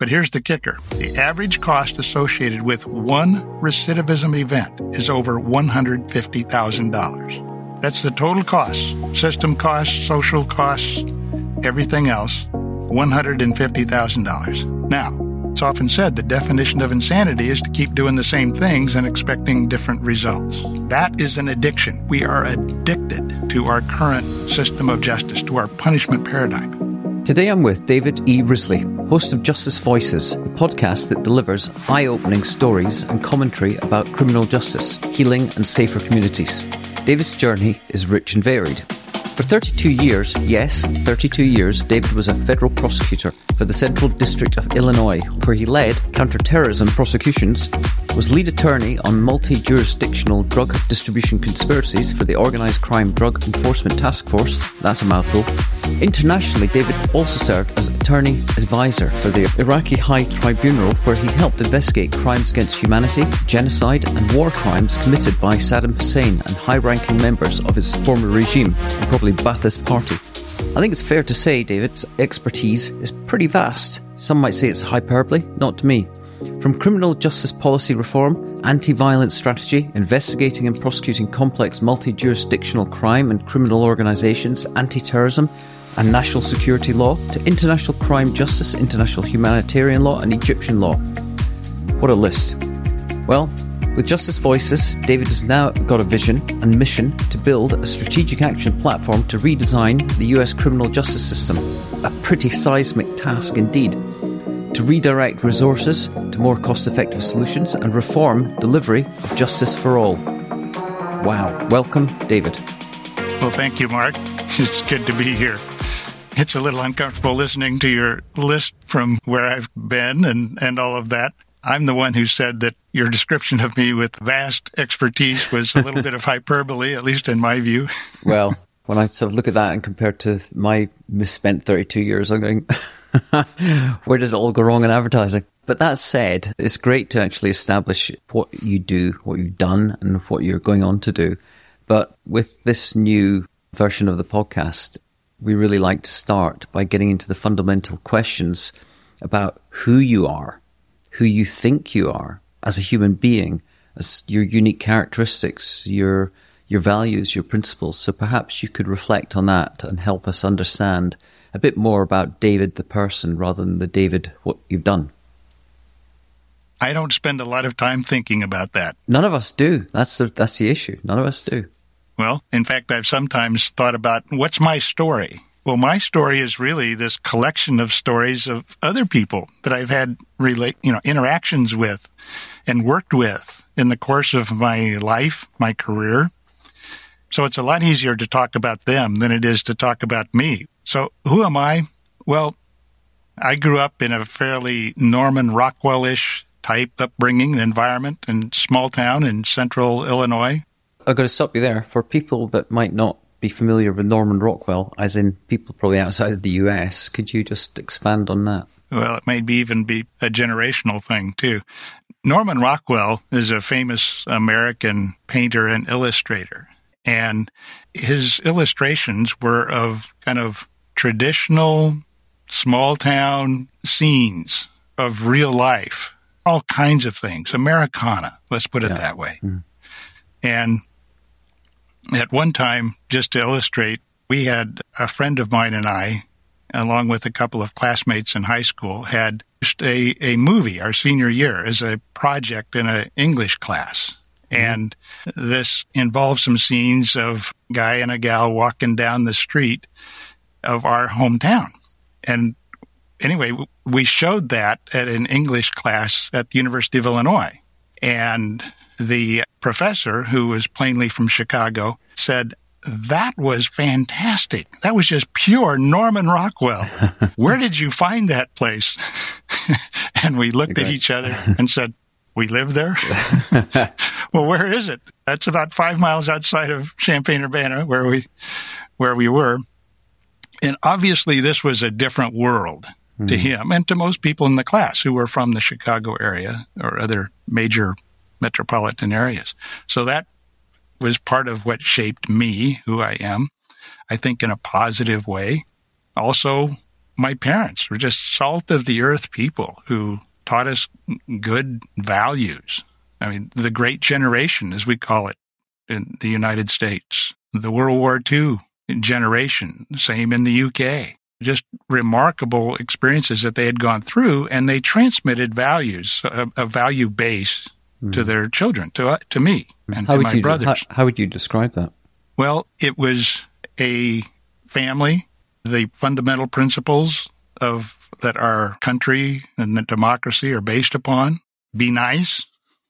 But here's the kicker the average cost associated with one recidivism event is over $150,000. That's the total costs system costs, social costs, everything else $150,000. Now, it's often said the definition of insanity is to keep doing the same things and expecting different results. That is an addiction. We are addicted to our current system of justice, to our punishment paradigm. Today I'm with David E. Risley, host of Justice Voices, the podcast that delivers eye opening stories and commentary about criminal justice, healing, and safer communities. David's journey is rich and varied. For 32 years, yes, 32 years, David was a federal prosecutor for the Central District of Illinois, where he led counterterrorism prosecutions, was lead attorney on multi jurisdictional drug distribution conspiracies for the Organised Crime Drug Enforcement Task Force, that's a mouthful. Internationally, David also served as attorney advisor for the Iraqi High Tribunal, where he helped investigate crimes against humanity, genocide, and war crimes committed by Saddam Hussein and high ranking members of his former regime, and probably Ba'athist Party. I think it's fair to say David's expertise is pretty vast. Some might say it's hyperbole, not to me. From criminal justice policy reform, anti violence strategy, investigating and prosecuting complex multi jurisdictional crime and criminal organisations, anti terrorism, and national security law, to international crime justice, international humanitarian law, and Egyptian law. What a list. Well, with Justice Voices, David has now got a vision and mission to build a strategic action platform to redesign the US criminal justice system. A pretty seismic task indeed. To redirect resources to more cost effective solutions and reform delivery of justice for all. Wow. Welcome, David. Well, thank you, Mark. It's good to be here. It's a little uncomfortable listening to your list from where I've been and, and all of that. I'm the one who said that your description of me with vast expertise was a little bit of hyperbole, at least in my view. well, when I sort of look at that and compare to my misspent 32 years, I'm going, where did it all go wrong in advertising? But that said, it's great to actually establish what you do, what you've done, and what you're going on to do. But with this new version of the podcast, we really like to start by getting into the fundamental questions about who you are, who you think you are as a human being, as your unique characteristics, your your values, your principles. So perhaps you could reflect on that and help us understand a bit more about David the person rather than the David what you've done. I don't spend a lot of time thinking about that. None of us do. That's the, that's the issue. None of us do. Well, in fact, I've sometimes thought about what's my story? Well, my story is really this collection of stories of other people that I've had relate, you know, interactions with and worked with in the course of my life, my career. So it's a lot easier to talk about them than it is to talk about me. So who am I? Well, I grew up in a fairly Norman Rockwell-ish type upbringing environment in small town in central Illinois. I've got to stop you there. For people that might not be familiar with Norman Rockwell, as in people probably outside of the US, could you just expand on that? Well, it may be even be a generational thing too. Norman Rockwell is a famous American painter and illustrator, and his illustrations were of kind of traditional small town scenes of real life, all kinds of things, Americana, let's put it yeah. that way. Mm. And at one time, just to illustrate, we had a friend of mine and I, along with a couple of classmates in high school, had a, a movie our senior year as a project in an English class. Mm-hmm. And this involves some scenes of guy and a gal walking down the street of our hometown. And anyway, we showed that at an English class at the University of Illinois. And the professor, who was plainly from Chicago, said, that was fantastic. That was just pure Norman Rockwell. Where did you find that place? and we looked at each other and said, we live there? well, where is it? That's about five miles outside of Champaign Urbana, where we, where we were. And obviously, this was a different world mm. to hmm. him and to most people in the class who were from the Chicago area or other major metropolitan areas. So that was part of what shaped me, who I am, I think in a positive way. Also, my parents were just salt of the earth people who taught us good values. I mean, the great generation, as we call it in the United States, the World War II generation, same in the UK. Just remarkable experiences that they had gone through, and they transmitted values, a, a value base mm. to their children, to uh, to me, and how to my you, brothers. How, how would you describe that? Well, it was a family, the fundamental principles of that our country and the democracy are based upon. Be nice.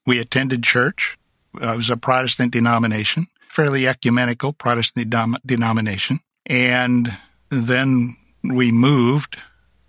We attended church. Uh, it was a Protestant denomination fairly ecumenical Protestant denomination. And then we moved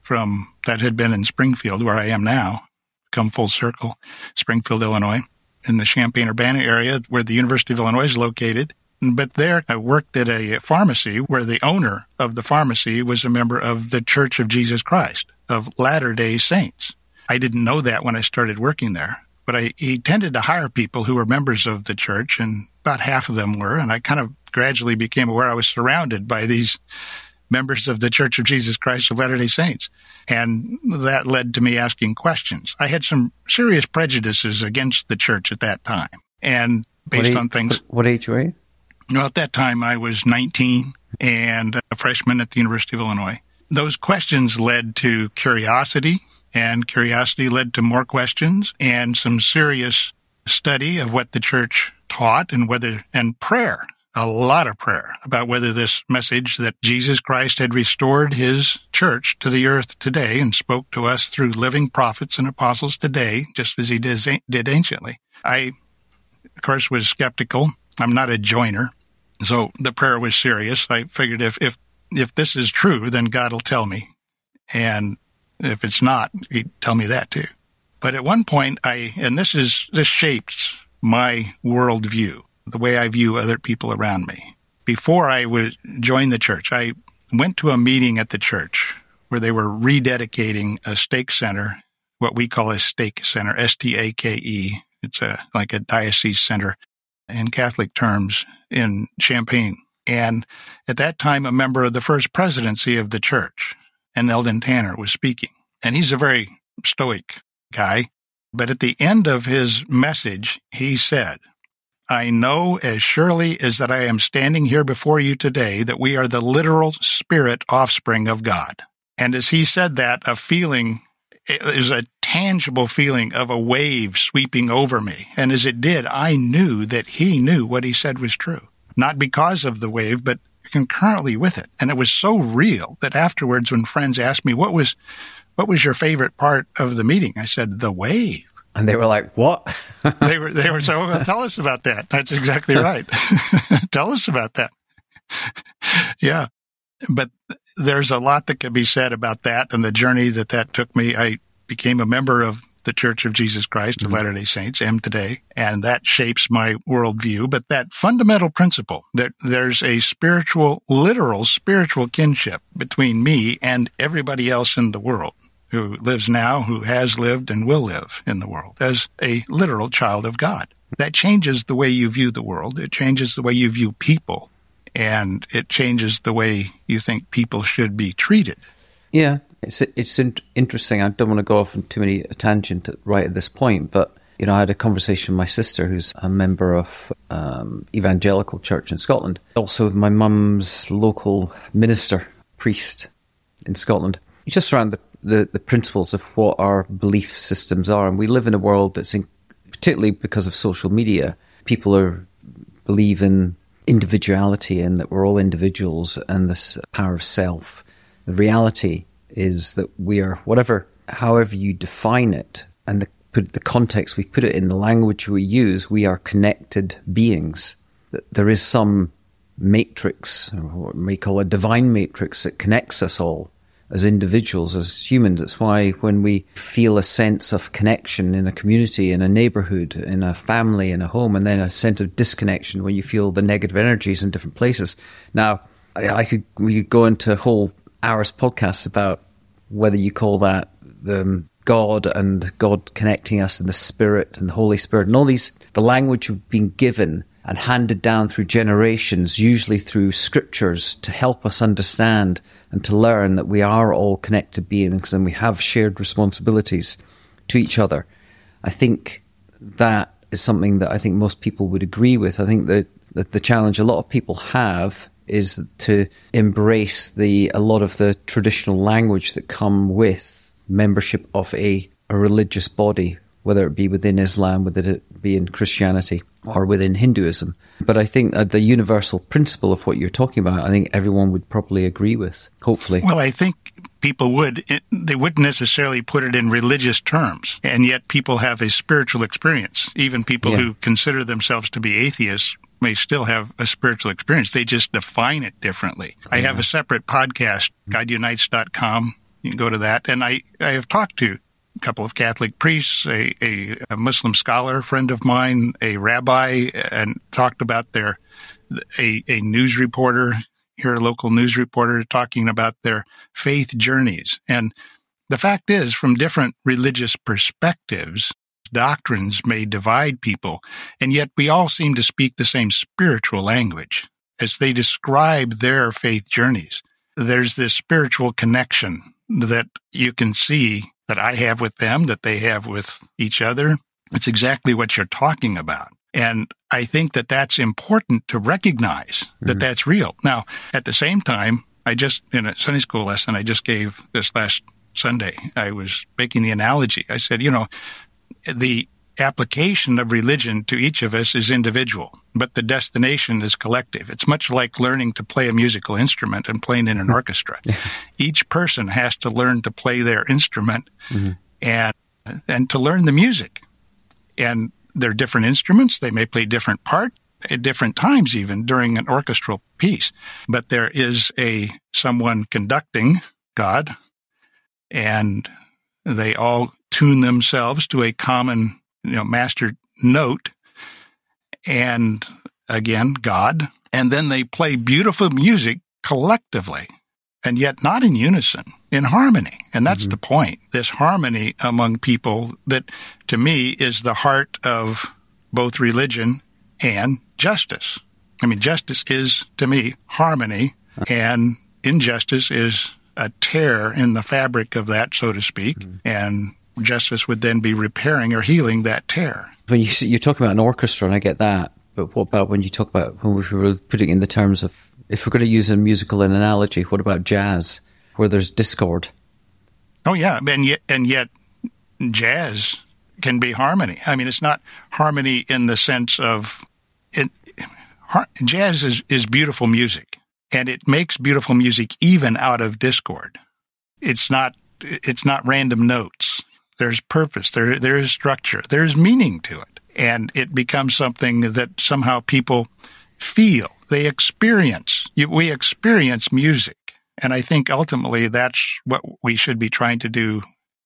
from that had been in Springfield, where I am now, come full circle, Springfield, Illinois, in the Champaign Urbana area where the University of Illinois is located. But there I worked at a pharmacy where the owner of the pharmacy was a member of the Church of Jesus Christ of Latter day Saints. I didn't know that when I started working there, but I, he tended to hire people who were members of the church and about half of them were, and I kind of gradually became aware I was surrounded by these members of the Church of Jesus Christ of Latter day Saints. And that led to me asking questions. I had some serious prejudices against the church at that time. And based on things. What age were you? You know, at that time I was 19 and a freshman at the University of Illinois. Those questions led to curiosity, and curiosity led to more questions and some serious study of what the church taught and whether, and prayer, a lot of prayer about whether this message that Jesus Christ had restored his church to the earth today and spoke to us through living prophets and apostles today, just as he did, did anciently. I, of course, was skeptical. I'm not a joiner. So the prayer was serious. I figured if, if, if this is true, then God will tell me. And if it's not, he'd tell me that too. But at one point, I, and this is, this shaped my worldview, the way I view other people around me. Before I would join the church, I went to a meeting at the church where they were rededicating a stake center, what we call a stake center, S T A K E. It's a like a diocese center in Catholic terms in Champaign. And at that time, a member of the first presidency of the church, N. Eldon Tanner, was speaking. And he's a very stoic guy. But at the end of his message, he said, I know as surely as that I am standing here before you today that we are the literal spirit offspring of God. And as he said that, a feeling it was a tangible feeling of a wave sweeping over me. And as it did, I knew that he knew what he said was true. Not because of the wave, but concurrently with it. And it was so real that afterwards, when friends asked me, what was, what was your favorite part of the meeting? I said, the wave. And they were like, "What?" they were they were so well, tell us about that. That's exactly right. tell us about that. yeah, but there's a lot that could be said about that and the journey that that took me. I became a member of the Church of Jesus Christ mm-hmm. of Latter Day Saints, am today, and that shapes my worldview. But that fundamental principle that there's a spiritual, literal spiritual kinship between me and everybody else in the world who lives now, who has lived and will live in the world as a literal child of God. That changes the way you view the world. It changes the way you view people. And it changes the way you think people should be treated. Yeah, it's it's interesting. I don't want to go off on too many tangent right at this point, but you know, I had a conversation with my sister, who's a member of um, evangelical church in Scotland, also with my mum's local minister, priest in Scotland, just around the the, the principles of what our belief systems are. And we live in a world that's, in, particularly because of social media, people are believe in individuality and that we're all individuals and this power of self. The reality is that we are whatever, however you define it, and the put the context we put it in, the language we use, we are connected beings. That There is some matrix, or what we call a divine matrix, that connects us all as individuals, as humans. That's why when we feel a sense of connection in a community, in a neighborhood, in a family, in a home, and then a sense of disconnection when you feel the negative energies in different places. Now, I, I could we could go into whole hours podcasts about whether you call that the um, God and God connecting us and the Spirit and the Holy Spirit and all these the language we've been given and handed down through generations, usually through scriptures to help us understand and to learn that we are all connected beings and we have shared responsibilities to each other. I think that is something that I think most people would agree with. I think that, that the challenge a lot of people have is to embrace the a lot of the traditional language that come with membership of a, a religious body, whether it be within Islam, whether it be in Christianity or within Hinduism. But I think the universal principle of what you're talking about, I think everyone would probably agree with, hopefully. Well, I think people would. they wouldn't necessarily put it in religious terms, and yet people have a spiritual experience. Even people yeah. who consider themselves to be atheists may still have a spiritual experience. They just define it differently. Yeah. I have a separate podcast, GodUnites.com. You can go to that. And I, I have talked to couple of Catholic priests, a, a, a Muslim scholar friend of mine, a rabbi, and talked about their a, a news reporter here, a local news reporter, talking about their faith journeys. And the fact is, from different religious perspectives, doctrines may divide people, and yet we all seem to speak the same spiritual language as they describe their faith journeys. There's this spiritual connection that you can see that I have with them, that they have with each other. It's exactly what you're talking about. And I think that that's important to recognize that mm-hmm. that's real. Now, at the same time, I just, in a Sunday school lesson I just gave this last Sunday, I was making the analogy. I said, you know, the application of religion to each of us is individual, but the destination is collective. It's much like learning to play a musical instrument and playing in an mm-hmm. orchestra. Each person has to learn to play their instrument mm-hmm. and and to learn the music. And they're different instruments. They may play different parts at different times, even during an orchestral piece. But there is a someone conducting God, and they all tune themselves to a common, you know, master note and again, God. And then they play beautiful music collectively and yet not in unison, in harmony. And that's mm-hmm. the point. This harmony among people that to me is the heart of both religion and justice. I mean, justice is to me harmony and injustice is a tear in the fabric of that, so to speak. Mm-hmm. And justice would then be repairing or healing that tear. When you you're talking about an orchestra, and I get that, but what about when you talk about when we were putting in the terms of if we're going to use a musical analogy, what about jazz, where there's discord? Oh yeah, and yet and yet jazz can be harmony. I mean, it's not harmony in the sense of it, jazz is, is beautiful music, and it makes beautiful music even out of discord. It's not it's not random notes. There's purpose. There, there is structure. There's meaning to it. And it becomes something that somehow people feel. They experience. We experience music. And I think ultimately that's what we should be trying to do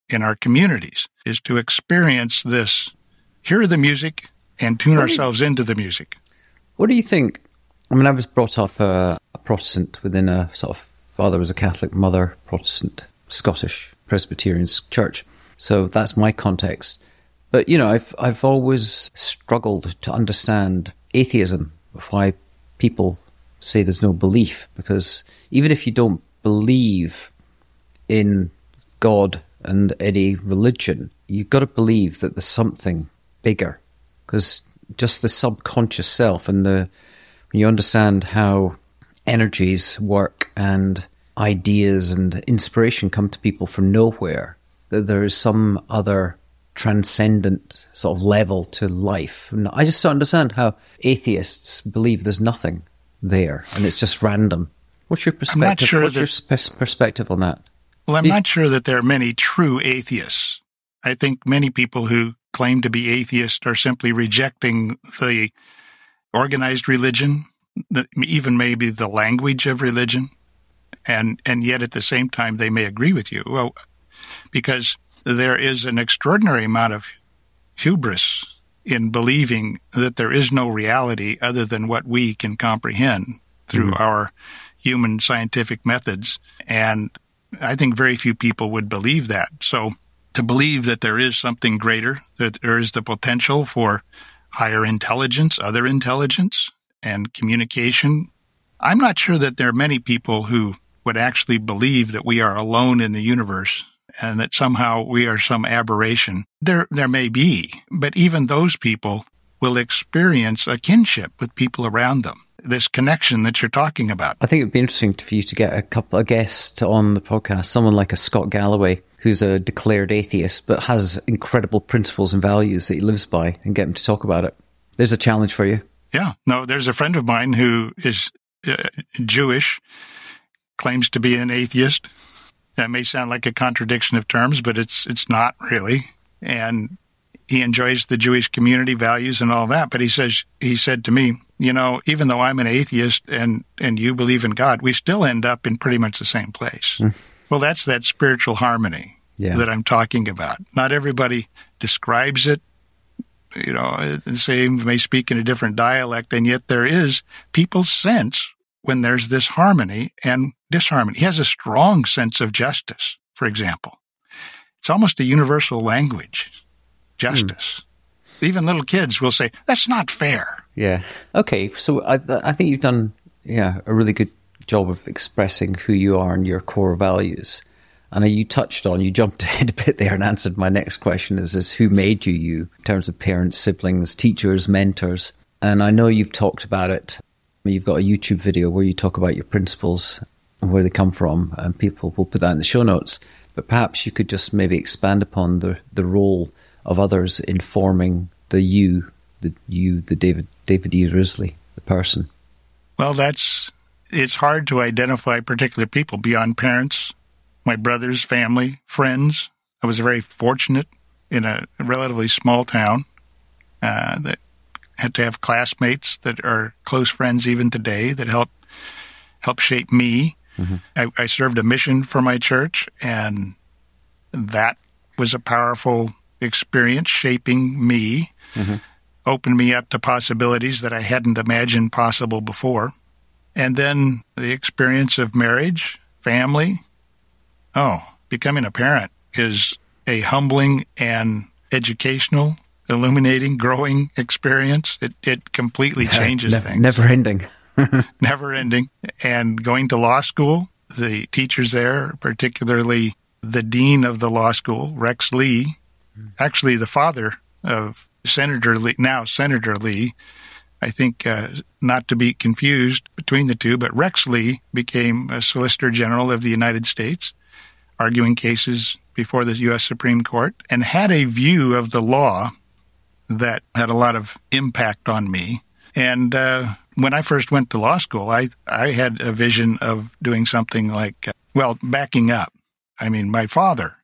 in our communities is to experience this, hear the music and tune ourselves into the music. What do you think? I mean, I was brought up a Protestant within a sort of father was a Catholic, mother Protestant, Scottish Presbyterian church. So that's my context. But you know, I've I've always struggled to understand atheism, why people say there's no belief, because even if you don't believe in God and any religion, you've got to believe that there's something bigger, because just the subconscious self and the when you understand how energies work and ideas and inspiration come to people from nowhere that there is some other transcendent sort of level to life. And I just don't understand how atheists believe there's nothing there and it's just random. What's your perspective? Sure What's that, your sp- perspective on that? Well, I'm not sure that there are many true atheists. I think many people who claim to be atheists are simply rejecting the organized religion, the, even maybe the language of religion, and and yet at the same time they may agree with you. Well, because there is an extraordinary amount of hubris in believing that there is no reality other than what we can comprehend through mm-hmm. our human scientific methods. And I think very few people would believe that. So to believe that there is something greater, that there is the potential for higher intelligence, other intelligence, and communication. I'm not sure that there are many people who would actually believe that we are alone in the universe and that somehow we are some aberration. There, there may be, but even those people will experience a kinship with people around them. This connection that you're talking about. I think it'd be interesting for you to get a couple of guests on the podcast, someone like a Scott Galloway, who's a declared atheist but has incredible principles and values that he lives by, and get him to talk about it. There's a challenge for you. Yeah. No, there's a friend of mine who is uh, Jewish, claims to be an atheist. That may sound like a contradiction of terms, but it's it's not really. And he enjoys the Jewish community values and all that. But he says he said to me, you know, even though I'm an atheist and and you believe in God, we still end up in pretty much the same place. Mm. Well, that's that spiritual harmony yeah. that I'm talking about. Not everybody describes it you know, the same may speak in a different dialect, and yet there is people sense when there's this harmony and disharmony. He has a strong sense of justice, for example. It's almost a universal language, justice. Mm. Even little kids will say, that's not fair. Yeah. Okay. So I, I think you've done, yeah, a really good job of expressing who you are and your core values. And you touched on, you jumped ahead a bit there and answered my next question is, is who made you you in terms of parents, siblings, teachers, mentors? And I know you've talked about it. You've got a YouTube video where you talk about your principles and where they come from, and people will put that in the show notes. But perhaps you could just maybe expand upon the, the role of others in forming the you, the you, the David David E. Risley, the person. Well, that's it's hard to identify particular people beyond parents, my brother's family, friends. I was very fortunate in a relatively small town uh, that had to have classmates that are close friends even today that helped help shape me. Mm-hmm. I, I served a mission for my church, and that was a powerful experience shaping me, mm-hmm. opened me up to possibilities that I hadn't imagined possible before. And then the experience of marriage, family, Oh, becoming a parent is a humbling and educational, illuminating, growing experience. It it completely changes ne- things. Never ending. never ending. And going to law school, the teachers there, particularly the dean of the law school, Rex Lee, actually the father of Senator Lee, now Senator Lee, I think uh, not to be confused between the two, but Rex Lee became a Solicitor General of the United States arguing cases before the U.S. Supreme Court, and had a view of the law that had a lot of impact on me. And uh, when I first went to law school, I I had a vision of doing something like, uh, well, backing up. I mean, my father.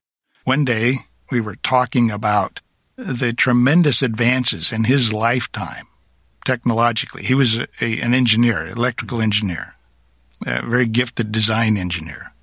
One day we were talking about the tremendous advances in his lifetime technologically. He was a, an engineer, electrical engineer, a very gifted design engineer.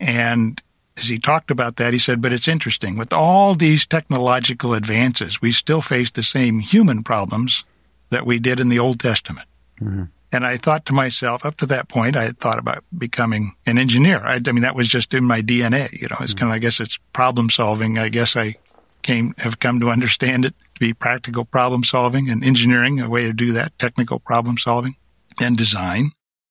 And as he talked about that, he said, but it's interesting. With all these technological advances, we still face the same human problems that we did in the Old Testament. Mm-hmm. And I thought to myself, up to that point, I had thought about becoming an engineer. I, I mean, that was just in my DNA. You know, it's mm-hmm. kind of, I guess it's problem solving. I guess I came, have come to understand it to be practical problem solving and engineering, a way to do that, technical problem solving and design.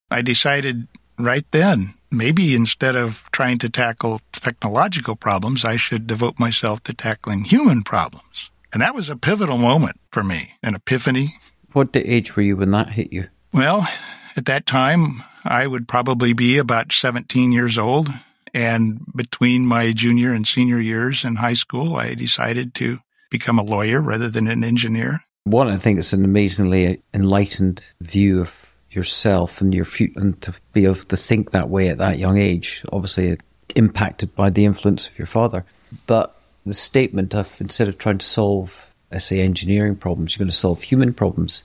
I decided right then maybe instead of trying to tackle technological problems, I should devote myself to tackling human problems. And that was a pivotal moment for me, an epiphany. What age were you when that hit you? Well, at that time, I would probably be about 17 years old. And between my junior and senior years in high school, I decided to become a lawyer rather than an engineer. One, I think it's an amazingly enlightened view of yourself and your future, and to be able to think that way at that young age, obviously uh, impacted by the influence of your father. But the statement of instead of trying to solve, say, engineering problems, you're going to solve human problems.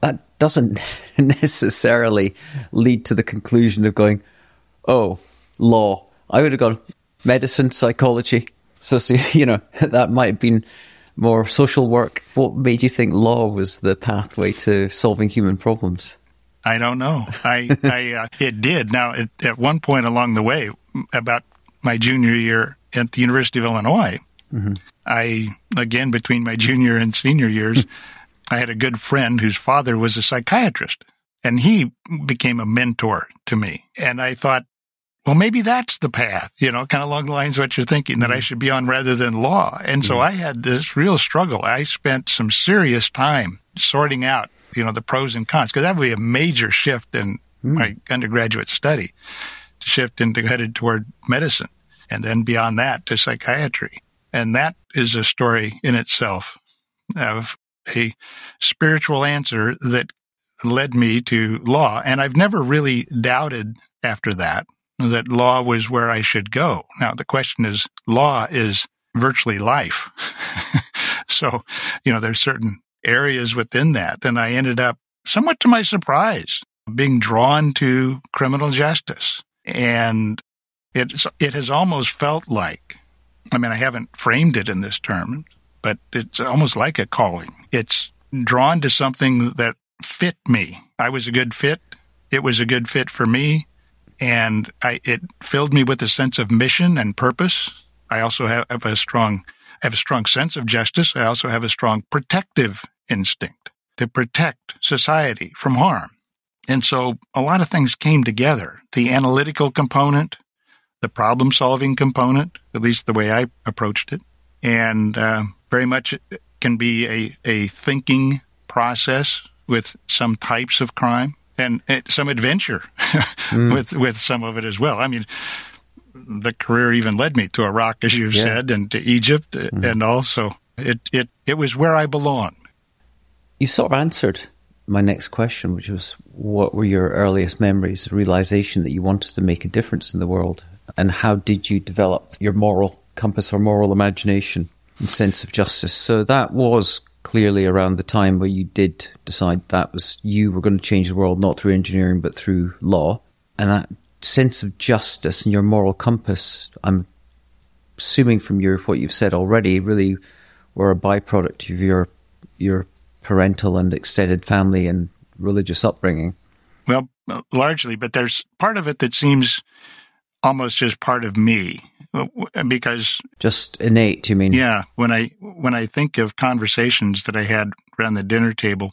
That doesn't necessarily lead to the conclusion of going, oh, law. I would have gone medicine, psychology, so you know that might have been more social work. What made you think law was the pathway to solving human problems? I don't know. I, I uh, it did. Now, it, at one point along the way, about my junior year at the University of Illinois, mm-hmm. I again between my junior and senior years, I had a good friend whose father was a psychiatrist, and he became a mentor to me. And I thought, well, maybe that's the path, you know, kind of along the lines of what you're thinking that I mm-hmm. should be on rather than law. And so mm-hmm. I had this real struggle. I spent some serious time sorting out, you know, the pros and cons, because that would be a major shift in mm. my undergraduate study to shift into headed toward medicine and then beyond that to psychiatry. And that is a story in itself of a spiritual answer that led me to law. And I've never really doubted after that that law was where I should go. Now, the question is law is virtually life. so, you know, there's certain areas within that. And I ended up, somewhat to my surprise, being drawn to criminal justice. And it's, it has almost felt like, I mean, I haven't framed it in this term, but it's almost like a calling. It's drawn to something that fit me. I was a good fit. It was a good fit for me. And I, it filled me with a sense of mission and purpose. I also have, have a strong, have a strong sense of justice. I also have a strong protective instinct to protect society from harm. And so a lot of things came together. The analytical component, the problem solving component, at least the way I approached it, and uh, very much can be a, a thinking process with some types of crime and some adventure mm. with with some of it as well. I mean, the career even led me to Iraq, as you've yeah. said, and to Egypt, mm. and also it it it was where I belong. You sort of answered my next question, which was, what were your earliest memories, realization that you wanted to make a difference in the world, and how did you develop your moral compass or moral imagination and sense of justice? So that was clearly around the time where you did decide that was you were going to change the world not through engineering but through law and that sense of justice and your moral compass i'm assuming from your what you've said already really were a byproduct of your your parental and extended family and religious upbringing well largely but there's part of it that seems almost as part of me because just innate you mean yeah when i when i think of conversations that i had around the dinner table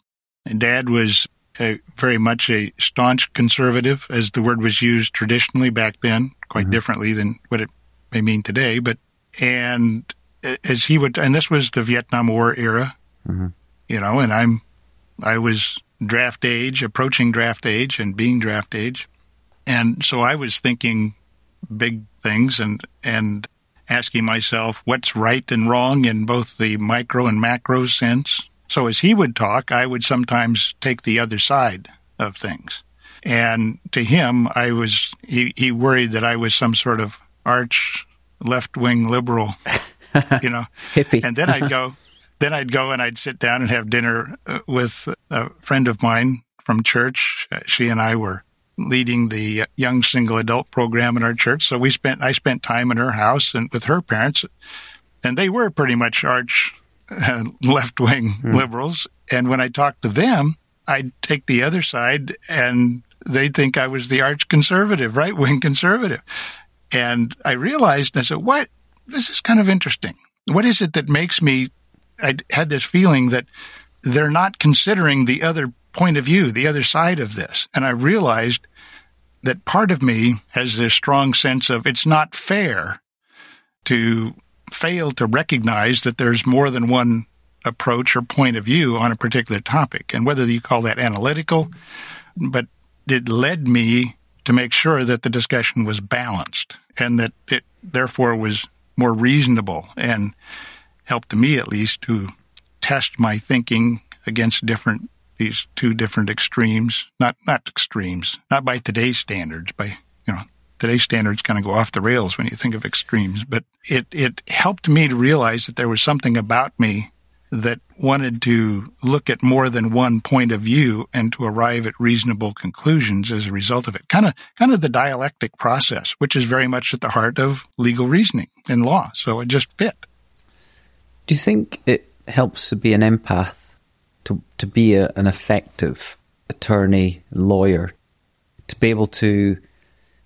dad was a, very much a staunch conservative as the word was used traditionally back then quite mm-hmm. differently than what it may mean today but and as he would and this was the vietnam war era mm-hmm. you know and i'm i was draft age approaching draft age and being draft age and so i was thinking big things and and asking myself what's right and wrong in both the micro and macro sense. So as he would talk, I would sometimes take the other side of things. And to him, I was he, he worried that I was some sort of arch left wing liberal, you know. Hippie. And then I'd go then I'd go and I'd sit down and have dinner uh, with a friend of mine from church. She and I were leading the young single adult program in our church. So we spent, I spent time in her house and with her parents, and they were pretty much arch uh, left wing mm. liberals. And when I talked to them, I'd take the other side and they'd think I was the arch conservative, right wing conservative. And I realized, I said, what? This is kind of interesting. What is it that makes me, I had this feeling that they're not considering the other point of view, the other side of this. And I realized that part of me has this strong sense of it's not fair to fail to recognize that there's more than one approach or point of view on a particular topic. And whether you call that analytical, but it led me to make sure that the discussion was balanced and that it therefore was more reasonable and helped me at least to test my thinking against different these two different extremes, not not extremes, not by today's standards, by you know today's standards kind of go off the rails when you think of extremes. But it it helped me to realize that there was something about me that wanted to look at more than one point of view and to arrive at reasonable conclusions as a result of it. Kind of kind of the dialectic process, which is very much at the heart of legal reasoning and law. So it just fit. Do you think it helps to be an empath to to be a, an effective attorney, lawyer, to be able to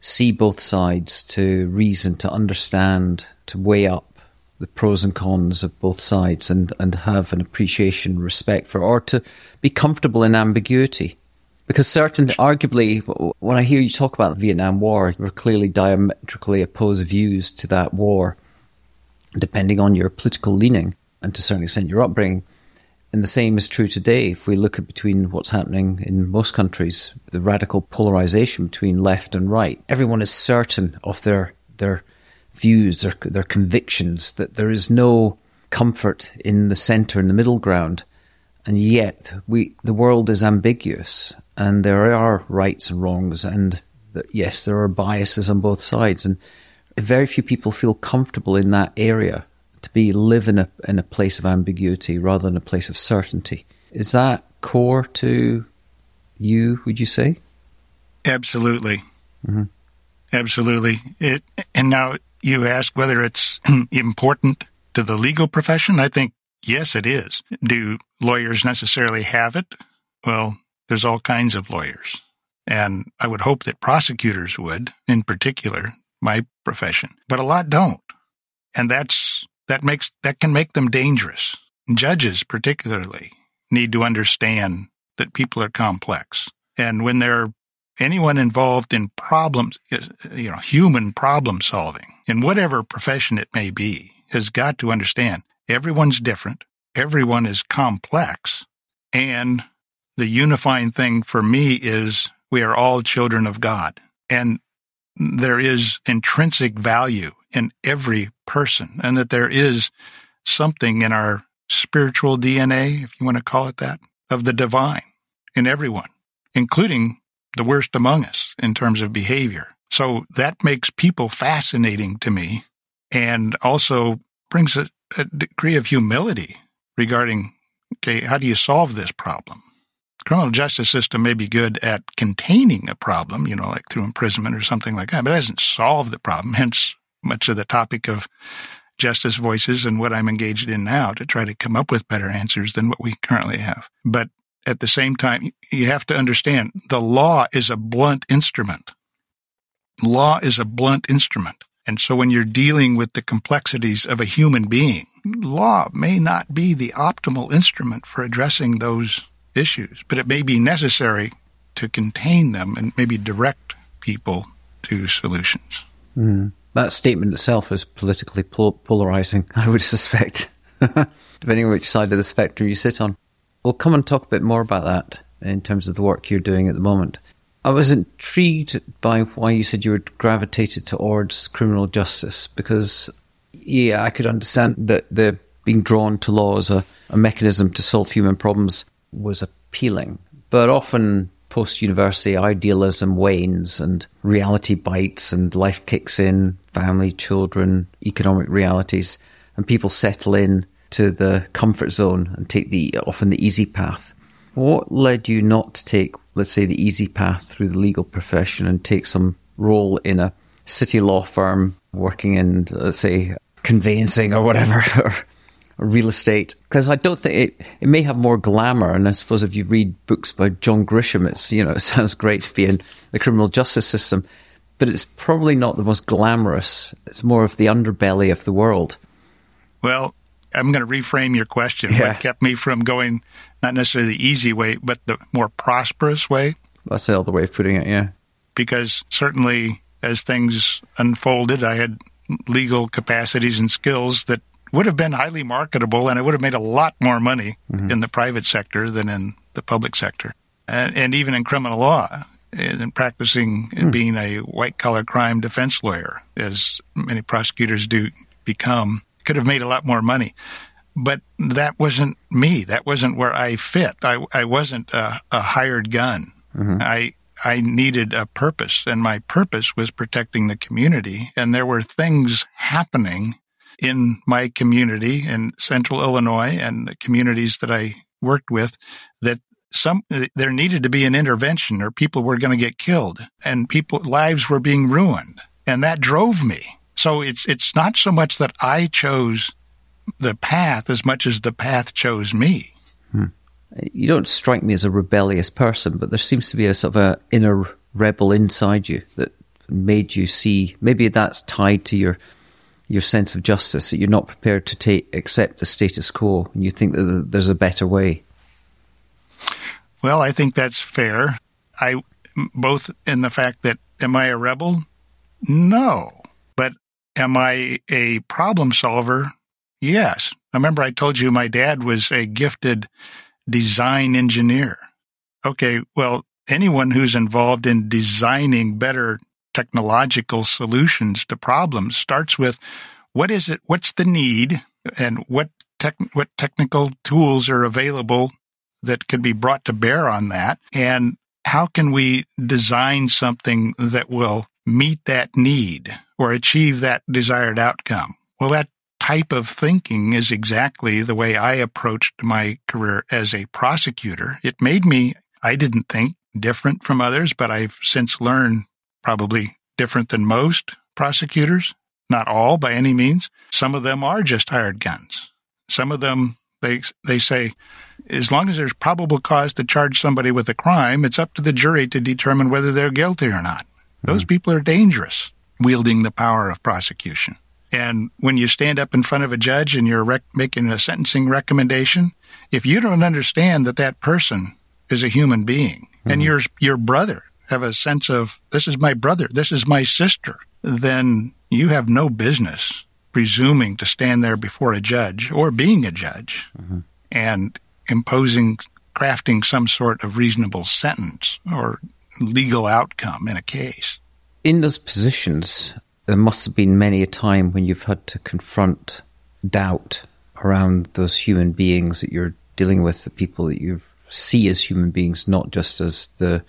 see both sides, to reason, to understand, to weigh up the pros and cons of both sides and, and have an appreciation, respect for, or to be comfortable in ambiguity. Because certain, arguably, when I hear you talk about the Vietnam War, are clearly diametrically opposed views to that war, depending on your political leaning and to a certain extent your upbringing. And the same is true today. If we look at between what's happening in most countries, the radical polarization between left and right, everyone is certain of their their views, their their convictions, that there is no comfort in the center, in the middle ground. And yet we the world is ambiguous and there are rights and wrongs and yes, there are biases on both sides and very few people feel comfortable in that area to be live in a in a place of ambiguity rather than a place of certainty. Is that core to you? Would you say? Absolutely, mm-hmm. absolutely. It and now you ask whether it's important to the legal profession. I think yes, it is. Do lawyers necessarily have it? Well, there's all kinds of lawyers, and I would hope that prosecutors would, in particular, my profession, but a lot don't, and that's that makes that can make them dangerous. Judges, particularly, need to understand that people are complex, and when they're anyone involved in problems, you know, human problem solving in whatever profession it may be, has got to understand everyone's different, everyone is complex, and the unifying thing for me is we are all children of God, and there is intrinsic value in every person and that there is something in our spiritual DNA, if you want to call it that, of the divine in everyone, including the worst among us in terms of behavior. So that makes people fascinating to me and also brings a, a degree of humility regarding, okay, how do you solve this problem? Criminal justice system may be good at containing a problem, you know, like through imprisonment or something like that, but it doesn't solve the problem. Hence, much of the topic of justice voices and what I'm engaged in now to try to come up with better answers than what we currently have. But at the same time, you have to understand the law is a blunt instrument. Law is a blunt instrument. And so when you're dealing with the complexities of a human being, law may not be the optimal instrument for addressing those issues, but it may be necessary to contain them and maybe direct people to solutions. Mm. That statement itself is politically pol- polarizing, I would suspect, depending on which side of the spectrum you sit on. We'll come and talk a bit more about that in terms of the work you're doing at the moment. I was intrigued by why you said you were gravitated towards criminal justice because, yeah, I could understand that the being drawn to law as a, a mechanism to solve human problems was appealing, but often post university idealism wanes and reality bites and life kicks in, family, children, economic realities, and people settle in to the comfort zone and take the often the easy path. What led you not to take, let's say, the easy path through the legal profession and take some role in a city law firm working in, let's say, conveyancing or whatever, real estate because I don't think it, it may have more glamour. And I suppose if you read books by John Grisham, it's, you know, it sounds great to be in the criminal justice system, but it's probably not the most glamorous. It's more of the underbelly of the world. Well, I'm going to reframe your question. Yeah. What kept me from going not necessarily the easy way, but the more prosperous way? That's the other way of putting it, yeah. Because certainly as things unfolded, I had legal capacities and skills that would have been highly marketable and it would have made a lot more money mm-hmm. in the private sector than in the public sector. And, and even in criminal law, in practicing mm. being a white collar crime defense lawyer, as many prosecutors do become, could have made a lot more money. But that wasn't me. That wasn't where I fit. I, I wasn't a, a hired gun. Mm-hmm. I I needed a purpose, and my purpose was protecting the community. And there were things happening in my community in central Illinois and the communities that I worked with that some there needed to be an intervention or people were going to get killed and people lives were being ruined. And that drove me. So it's it's not so much that I chose the path as much as the path chose me. Hmm. you don't strike me as a rebellious person but there seems to be a sort of a inner rebel inside you that made you see maybe that's tied to your your sense of justice that you're not prepared to take accept the status quo and you think that there's a better way. Well, I think that's fair. I both in the fact that am I a rebel? No. But am I a problem solver? Yes. I remember I told you my dad was a gifted design engineer. Okay, well, anyone who's involved in designing better technological solutions to problems starts with what is it what's the need and what tech, what technical tools are available that can be brought to bear on that? And how can we design something that will meet that need or achieve that desired outcome? Well that type of thinking is exactly the way I approached my career as a prosecutor. It made me I didn't think different from others but I've since learned probably different than most prosecutors. Not all by any means. Some of them are just hired guns. Some of them, they, they say, as long as there's probable cause to charge somebody with a crime, it's up to the jury to determine whether they're guilty or not. Mm-hmm. Those people are dangerous, wielding the power of prosecution. And when you stand up in front of a judge and you're rec- making a sentencing recommendation, if you don't understand that that person is a human being mm-hmm. and your your brother have a sense of this is my brother, this is my sister, then you have no business presuming to stand there before a judge or being a judge mm-hmm. and imposing, crafting some sort of reasonable sentence or legal outcome in a case. In those positions, there must have been many a time when you've had to confront doubt around those human beings that you're dealing with, the people that you see as human beings, not just as the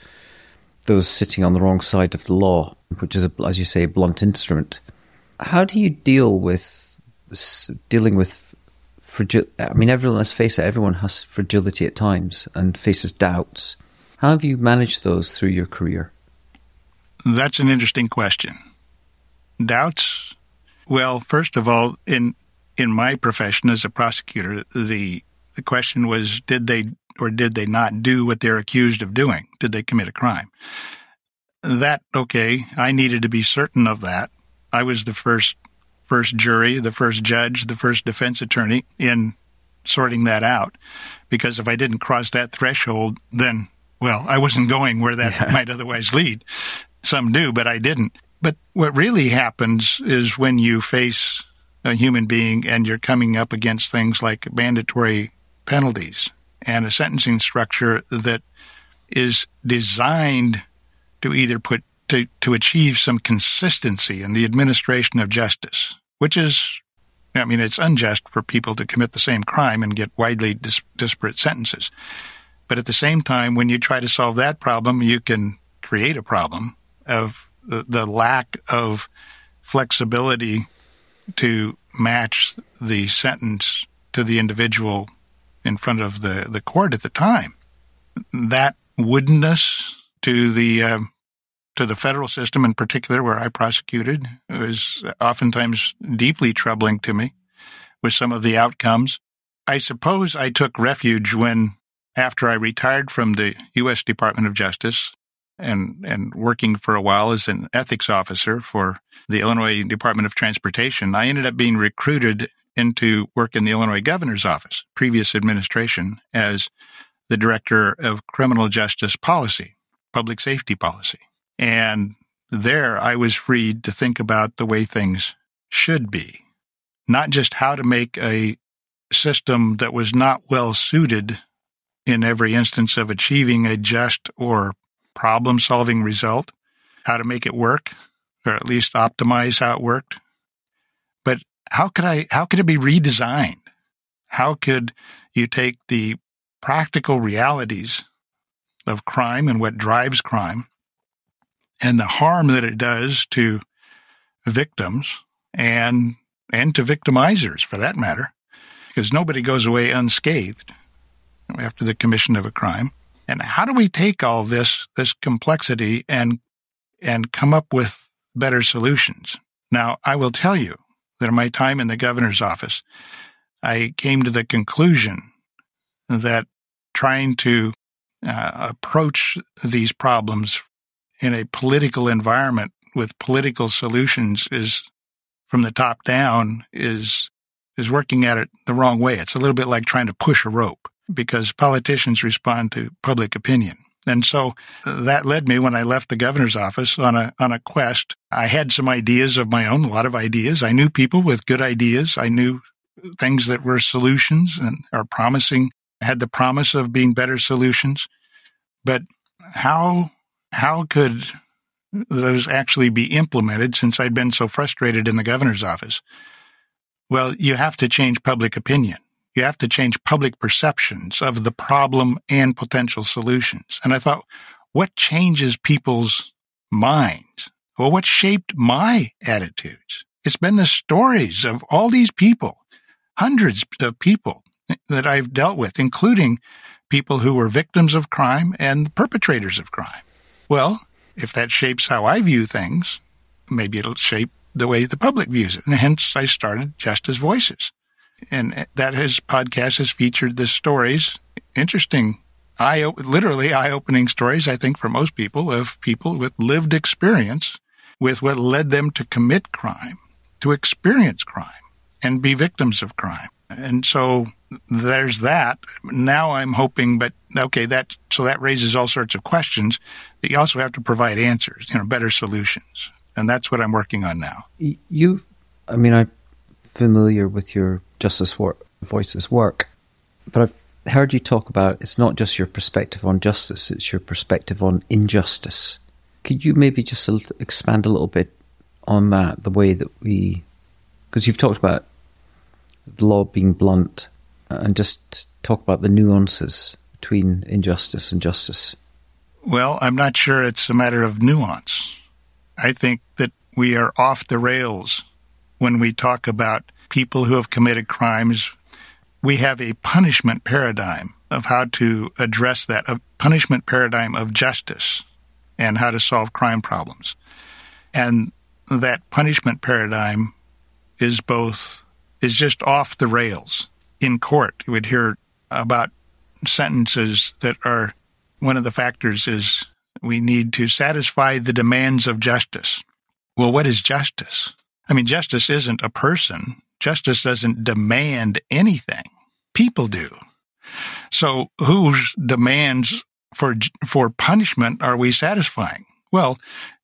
those sitting on the wrong side of the law, which is, a, as you say, a blunt instrument. How do you deal with dealing with fragile? I mean, everyone. Let's face it. Everyone has fragility at times and faces doubts. How have you managed those through your career? That's an interesting question. Doubts. Well, first of all, in in my profession as a prosecutor, the the question was, did they or did they not do what they're accused of doing? Did they commit a crime? That, okay, I needed to be certain of that. I was the first first jury, the first judge, the first defense attorney in sorting that out. Because if I didn't cross that threshold, then, well, I wasn't going where that yeah. might otherwise lead. Some do, but I didn't. But what really happens is when you face a human being and you're coming up against things like mandatory penalties and a sentencing structure that is designed to either put to, to achieve some consistency in the administration of justice, which is, I mean, it's unjust for people to commit the same crime and get widely dis- disparate sentences. But at the same time, when you try to solve that problem, you can create a problem of the, the lack of flexibility to match the sentence to the individual in front of the, the court at the time. That woodenness to the uh, to the federal system in particular, where I prosecuted, was oftentimes deeply troubling to me with some of the outcomes. I suppose I took refuge when, after I retired from the U.S. Department of Justice and, and working for a while as an ethics officer for the Illinois Department of Transportation, I ended up being recruited into work in the Illinois governor's office, previous administration, as the director of criminal justice policy, public safety policy. And there I was freed to think about the way things should be, not just how to make a system that was not well suited in every instance of achieving a just or problem solving result, how to make it work, or at least optimize how it worked, how could I, how could it be redesigned? How could you take the practical realities of crime and what drives crime and the harm that it does to victims and, and to victimizers for that matter, because nobody goes away unscathed after the commission of a crime. And how do we take all this, this complexity and, and come up with better solutions? Now, I will tell you, that my time in the governor's office, I came to the conclusion that trying to uh, approach these problems in a political environment with political solutions is from the top down is is working at it the wrong way. It's a little bit like trying to push a rope because politicians respond to public opinion. And so uh, that led me when I left the governor's office on a on a quest. I had some ideas of my own, a lot of ideas. I knew people with good ideas. I knew things that were solutions and are promising had the promise of being better solutions. But how how could those actually be implemented since I'd been so frustrated in the governor's office? Well, you have to change public opinion. You have to change public perceptions of the problem and potential solutions. And I thought, what changes people's minds? Well, what shaped my attitudes? It's been the stories of all these people, hundreds of people that I've dealt with, including people who were victims of crime and perpetrators of crime. Well, if that shapes how I view things, maybe it'll shape the way the public views it. And hence I started Justice Voices. And that his podcast has featured the stories, interesting, eye, literally eye-opening stories, I think, for most people of people with lived experience with what led them to commit crime, to experience crime and be victims of crime. And so there's that. Now I'm hoping, but okay, that so that raises all sorts of questions that you also have to provide answers, you know, better solutions, and that's what I'm working on now. You, I mean, I'm familiar with your Justice Voices work, but I've heard you talk about it's not just your perspective on justice; it's your perspective on injustice. Could you maybe just expand a little bit on that, the way that we, because you've talked about the law being blunt, uh, and just talk about the nuances between injustice and justice? Well, I'm not sure it's a matter of nuance. I think that we are off the rails when we talk about people who have committed crimes. We have a punishment paradigm of how to address that, a punishment paradigm of justice and how to solve crime problems. And that punishment paradigm is both is just off the rails. In court, you would hear about sentences that are one of the factors is we need to satisfy the demands of justice. Well, what is justice? I mean, justice isn't a person. Justice doesn't demand anything. People do. So whose demands for, for punishment are we satisfying? Well,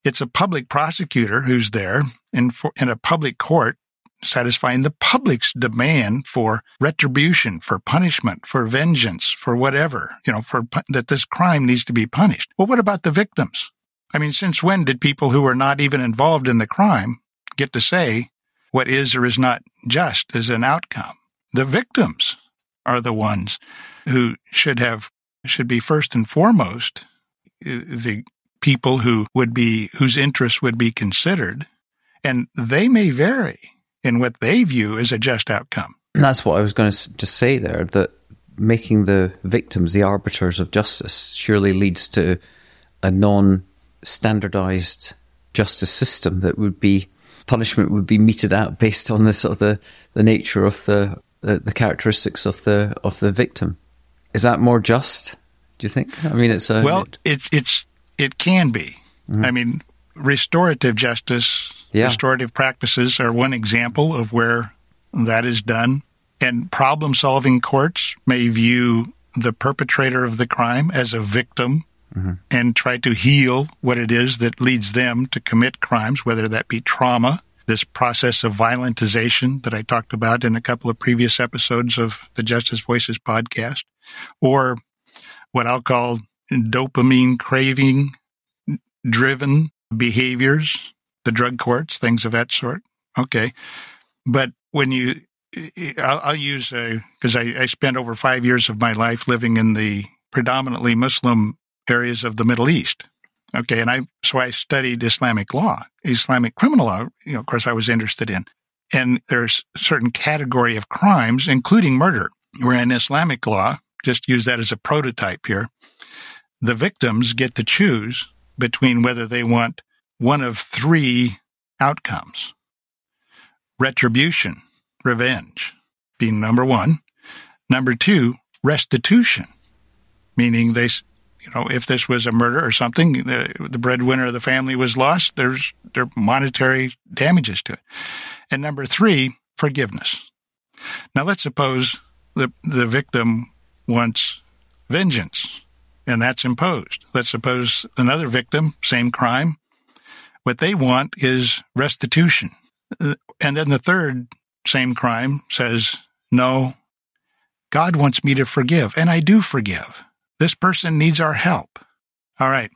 it's a public prosecutor who's there in, for, in a public court satisfying the public's demand for retribution, for punishment, for vengeance, for whatever, you know, for that this crime needs to be punished. Well, what about the victims? I mean, since when did people who are not even involved in the crime get to say what is or is not just as an outcome? The victims are the ones who should have, should be first and foremost uh, the people who would be, whose interests would be considered. And they may vary in what they view as a just outcome. And that's what I was going to just say there that making the victims the arbiters of justice surely leads to a non standardized justice system that would be punishment would be meted out based on the sort of the, the nature of the, the, the characteristics of the of the victim. Is that more just? Do you think? I mean, it's a well, it's it's it can be. Mm-hmm. I mean, restorative justice yeah. Restorative practices are one example of where that is done. And problem solving courts may view the perpetrator of the crime as a victim mm-hmm. and try to heal what it is that leads them to commit crimes, whether that be trauma, this process of violentization that I talked about in a couple of previous episodes of the Justice Voices podcast, or what I'll call dopamine craving driven behaviors the drug courts, things of that sort. Okay. But when you, I'll, I'll use because I, I spent over five years of my life living in the predominantly Muslim areas of the Middle East. Okay. And I, so I studied Islamic law, Islamic criminal law, you know, of course I was interested in. And there's a certain category of crimes, including murder, where in Islamic law, just use that as a prototype here, the victims get to choose between whether they want one of three outcomes retribution, revenge, being number one. Number two, restitution, meaning they, you know, if this was a murder or something, the, the breadwinner of the family was lost, there's there are monetary damages to it. And number three, forgiveness. Now let's suppose the the victim wants vengeance, and that's imposed. Let's suppose another victim, same crime, what they want is restitution. And then the third, same crime, says, no, God wants me to forgive, and I do forgive. This person needs our help. All right.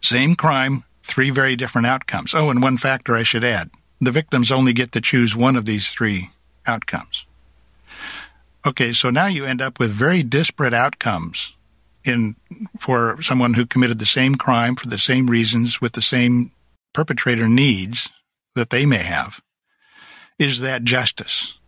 Same crime, three very different outcomes. Oh, and one factor I should add the victims only get to choose one of these three outcomes. Okay, so now you end up with very disparate outcomes in for someone who committed the same crime for the same reasons with the same perpetrator needs that they may have. Is that justice?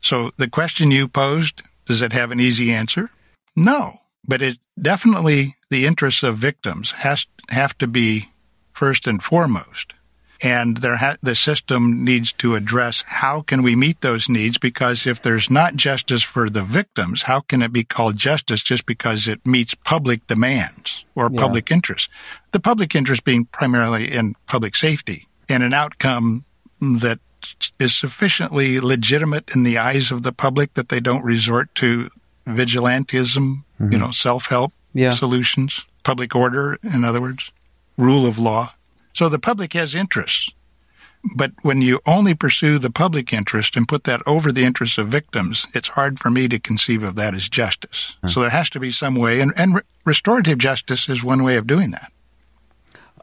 So the question you posed, does it have an easy answer? No, but it definitely the interests of victims has have to be first and foremost. And there ha- the system needs to address how can we meet those needs because if there's not justice for the victims, how can it be called justice just because it meets public demands or yeah. public interest? The public interest being primarily in public safety and an outcome that is sufficiently legitimate in the eyes of the public that they don't resort to vigilantism, mm-hmm. you know, self-help yeah. solutions, public order, in other words, rule of law. So the public has interests. But when you only pursue the public interest and put that over the interests of victims, it's hard for me to conceive of that as justice. Hmm. So there has to be some way, and, and restorative justice is one way of doing that.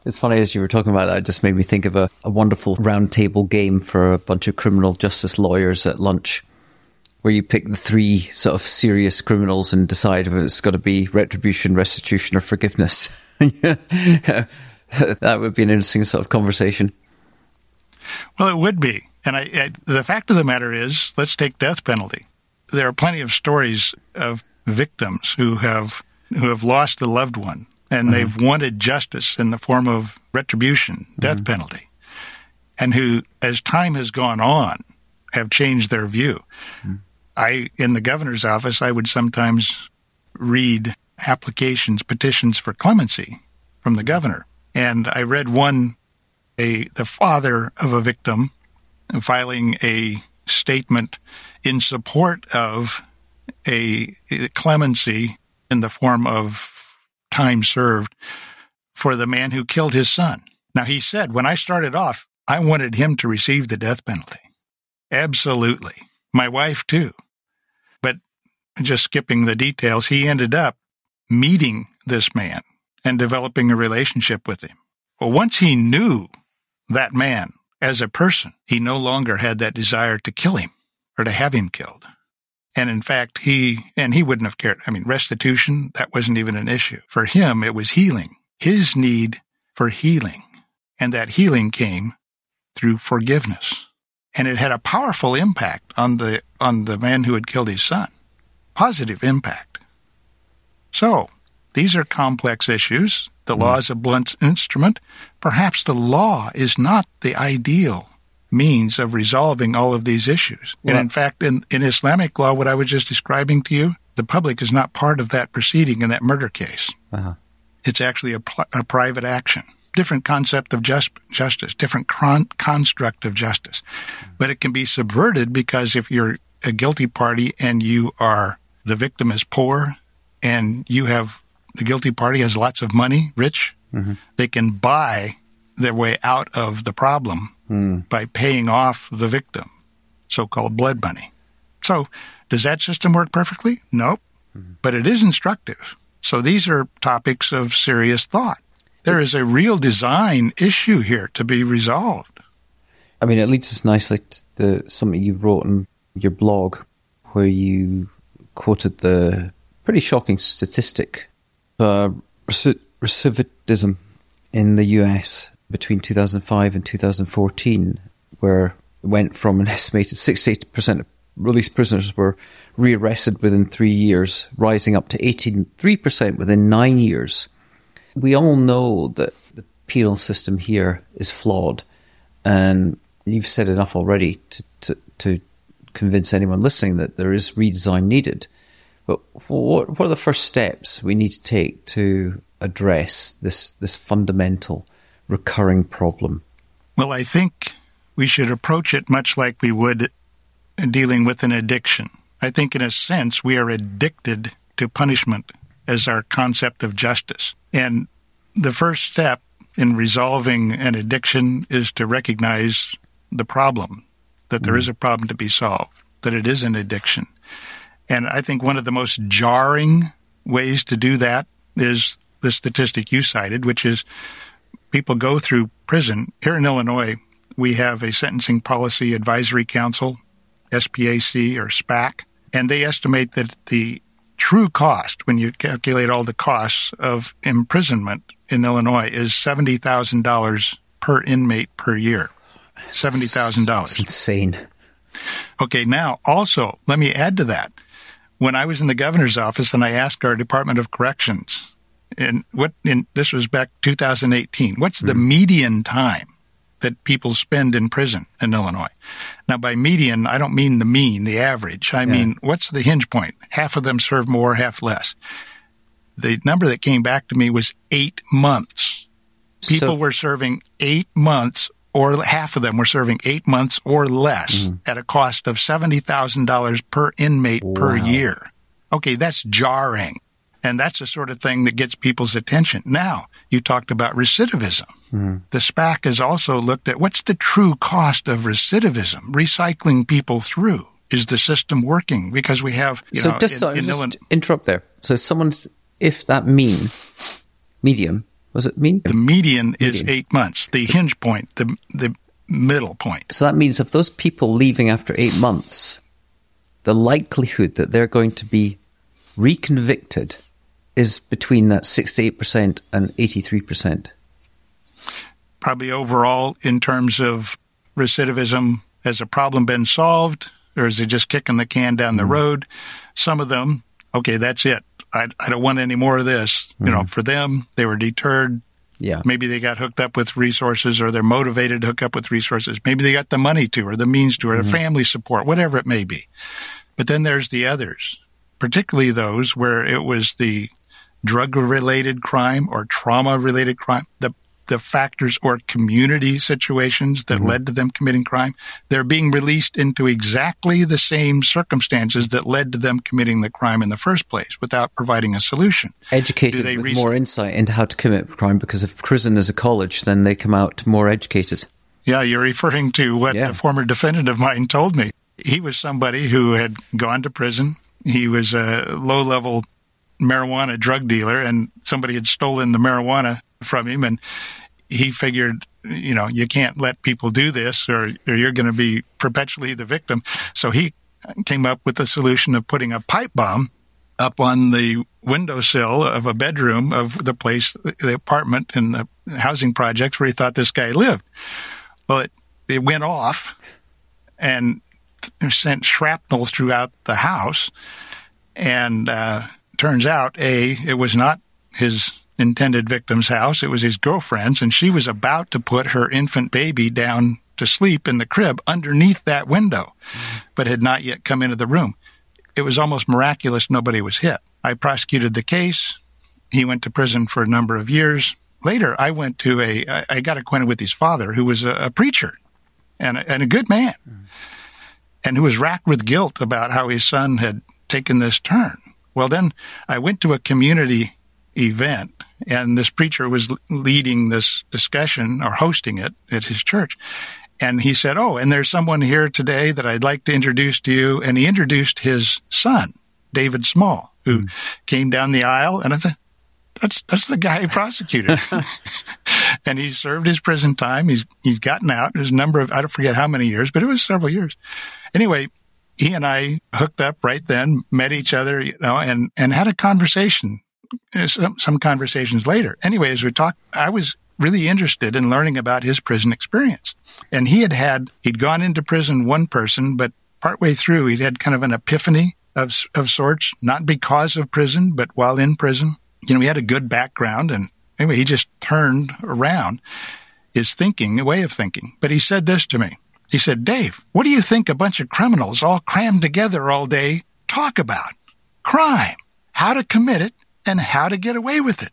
It's funny as you were talking about that, it just made me think of a, a wonderful roundtable game for a bunch of criminal justice lawyers at lunch, where you pick the three sort of serious criminals and decide if it's got to be retribution, restitution, or forgiveness. that would be an interesting sort of conversation. Well, it would be. And I, I, the fact of the matter is, let's take death penalty. There are plenty of stories of victims who have who have lost a loved one and mm-hmm. they've wanted justice in the form of retribution, death mm-hmm. penalty, and who, as time has gone on, have changed their view. Mm-hmm. I, in the governor's office, I would sometimes read applications, petitions for clemency from the governor. And I read one, a the father of a victim filing a statement in support of a, clemency in the form of time served for the man who killed his son. Now he said, when I started off, I wanted him to receive the death penalty. Absolutely. My wife too. Just skipping the details, he ended up meeting this man and developing a relationship with him. Well, once he knew that man as a person, he no longer had that desire to kill him or to have him killed. And in fact, he, and he wouldn't have cared. I mean, restitution, that wasn't even an issue. For him, it was healing, his need for healing. And that healing came through forgiveness. And it had a powerful impact on the, on the man who had killed his son. Positive impact. So, these are complex issues. The mm. law is a blunt instrument. Perhaps the law is not the ideal means of resolving all of these issues. And in fact, in, in Islamic law, what I was just describing to you, the public is not part of that proceeding in that murder case. Uh-huh. It's actually a, a, private action. Different concept of just, justice, different con- construct of justice. But it can be subverted because if you're a guilty party and you are, the victim is poor and you have the guilty party has lots of money, rich, mm-hmm. they can buy their way out of the problem mm. by paying off the victim, so called blood money. So, does that system work perfectly? Nope. Mm-hmm. But it is instructive. So, these are topics of serious thought. There is a real design issue here to be resolved. I mean, it leads us nicely to the, something you wrote in your blog where you quoted the pretty shocking statistic uh, recidivism in the US between 2005 and 2014, where it went from an estimated 68% of released prisoners were rearrested within three years, rising up to 83% within nine years. We all know that the penal system here is flawed, and you've said enough already to, to, to convince anyone listening that there is redesign needed. But what, what are the first steps we need to take to address this this fundamental recurring problem? Well, I think we should approach it much like we would dealing with an addiction. I think, in a sense, we are addicted to punishment as our concept of justice. And the first step in resolving an addiction is to recognize the problem, that there hmm. is a problem to be solved, that it is an addiction. And I think one of the most jarring ways to do that is the statistic you cited, which is people go through prison. Here in Illinois, we have a Sentencing Policy Advisory Council, SPAC or SPAC, and they estimate that the true cost, when you calculate all the costs of imprisonment in Illinois, is $70,000 per inmate per year. $70,000. Insane. Okay, now also, let me add to that. When I was in the governor's office and I asked our Department of Corrections, and what in, this was back 2018, what's the mm-hmm. median time that people spend in prison in Illinois? Now, by median, I don't mean the mean, the average. I mean, what's the hinge point? Half of them serve more, half less. The number that came back to me was eight months. People So- were serving eight months, or half of them were serving eight months or less mm-hmm. at a cost of $70,000 per inmate per year. Okay, that's jarring. And that's the sort of thing that gets people's attention. Now, you talked about recidivism. Mm-hmm. The SPAC has also looked at what's the true cost of recidivism, recycling people through. Is the system working? Because we have, you so know, just, in- sorry, in just Illinois- interrupt there. So someone's if that mean medium was it mean? the median is eight months. The hinge point, the the middle point. So that means if those people leaving after eight months, the likelihood that they're going to be reconvicted is between that 68% and 83%. Probably overall, in terms of recidivism, has a problem been solved, or is it just kicking the can down the hmm. road? Some of them, okay, that's it. I, I don't want any more of this. You know, mm-hmm. for them, they were deterred. Yeah. Maybe they got hooked up with resources, or they're motivated to hook up with resources. Maybe they got the money to, or the means to, or the mm-hmm. family support, whatever it may be. But then there's the others, particularly those where it was the drug related crime or trauma related crime, the the factors or community situations that mm-hmm. led to them committing crime, they're being released into exactly the same circumstances that led to them committing the crime in the first place without providing a solution. Educated with more insight into how to commit crime because if prison is a college, then they come out more educated. Yeah, you're referring to what Yeah. a former defendant of mine told me. He was somebody who had gone to prison. He was a low level marijuana drug dealer, and somebody had stolen the marijuana from him. And he figured, you know, you can't let people do this or, or you're going to be perpetually the victim. So he came up with the solution of putting a pipe bomb up on the windowsill of a bedroom of the place, the apartment in the housing projects where he thought this guy lived. Well, it, it went off and sent shrapnel throughout the house. And uh, turns out, A, it was not his intended victim's house, it was his girlfriend's, and she was about to put her infant baby down to sleep in the crib underneath that window, but had not yet come into the room. It was almost miraculous nobody was hit. I prosecuted the case. He went to prison for a number of years. Later, I went to a, I got acquainted with his father, who was a, a preacher and a, and a good man, and who was racked with guilt about how his son had taken this turn. Well, then I went to a community event, and this preacher was leading this discussion or hosting it at his church. And he said, Oh, and there's someone here today that I'd like to introduce to you. And he introduced his son, David Small, who hmm. came down the aisle. And I thought, that's, that's the guy he prosecuted. and he served his prison time. He's, he's gotten out. There's a number of, I don't forget how many years, but it was several years. Anyway, he and I hooked up right then, met each other, you know, and, and had a conversation, Uh, some, some conversations later. Anyway, as we talked, I was really interested in learning about his prison experience. And he had had, he'd gone into prison one person, but partway through, he'd had kind of an epiphany of, of sorts, not because of prison, but while in prison. You know, he had a good background and anyway, he just turned around his thinking, way of thinking. But he said this to me. He said, Dave, what do you think a bunch of criminals all crammed together all day talk about? Crime, how to commit it, and how to get away with it.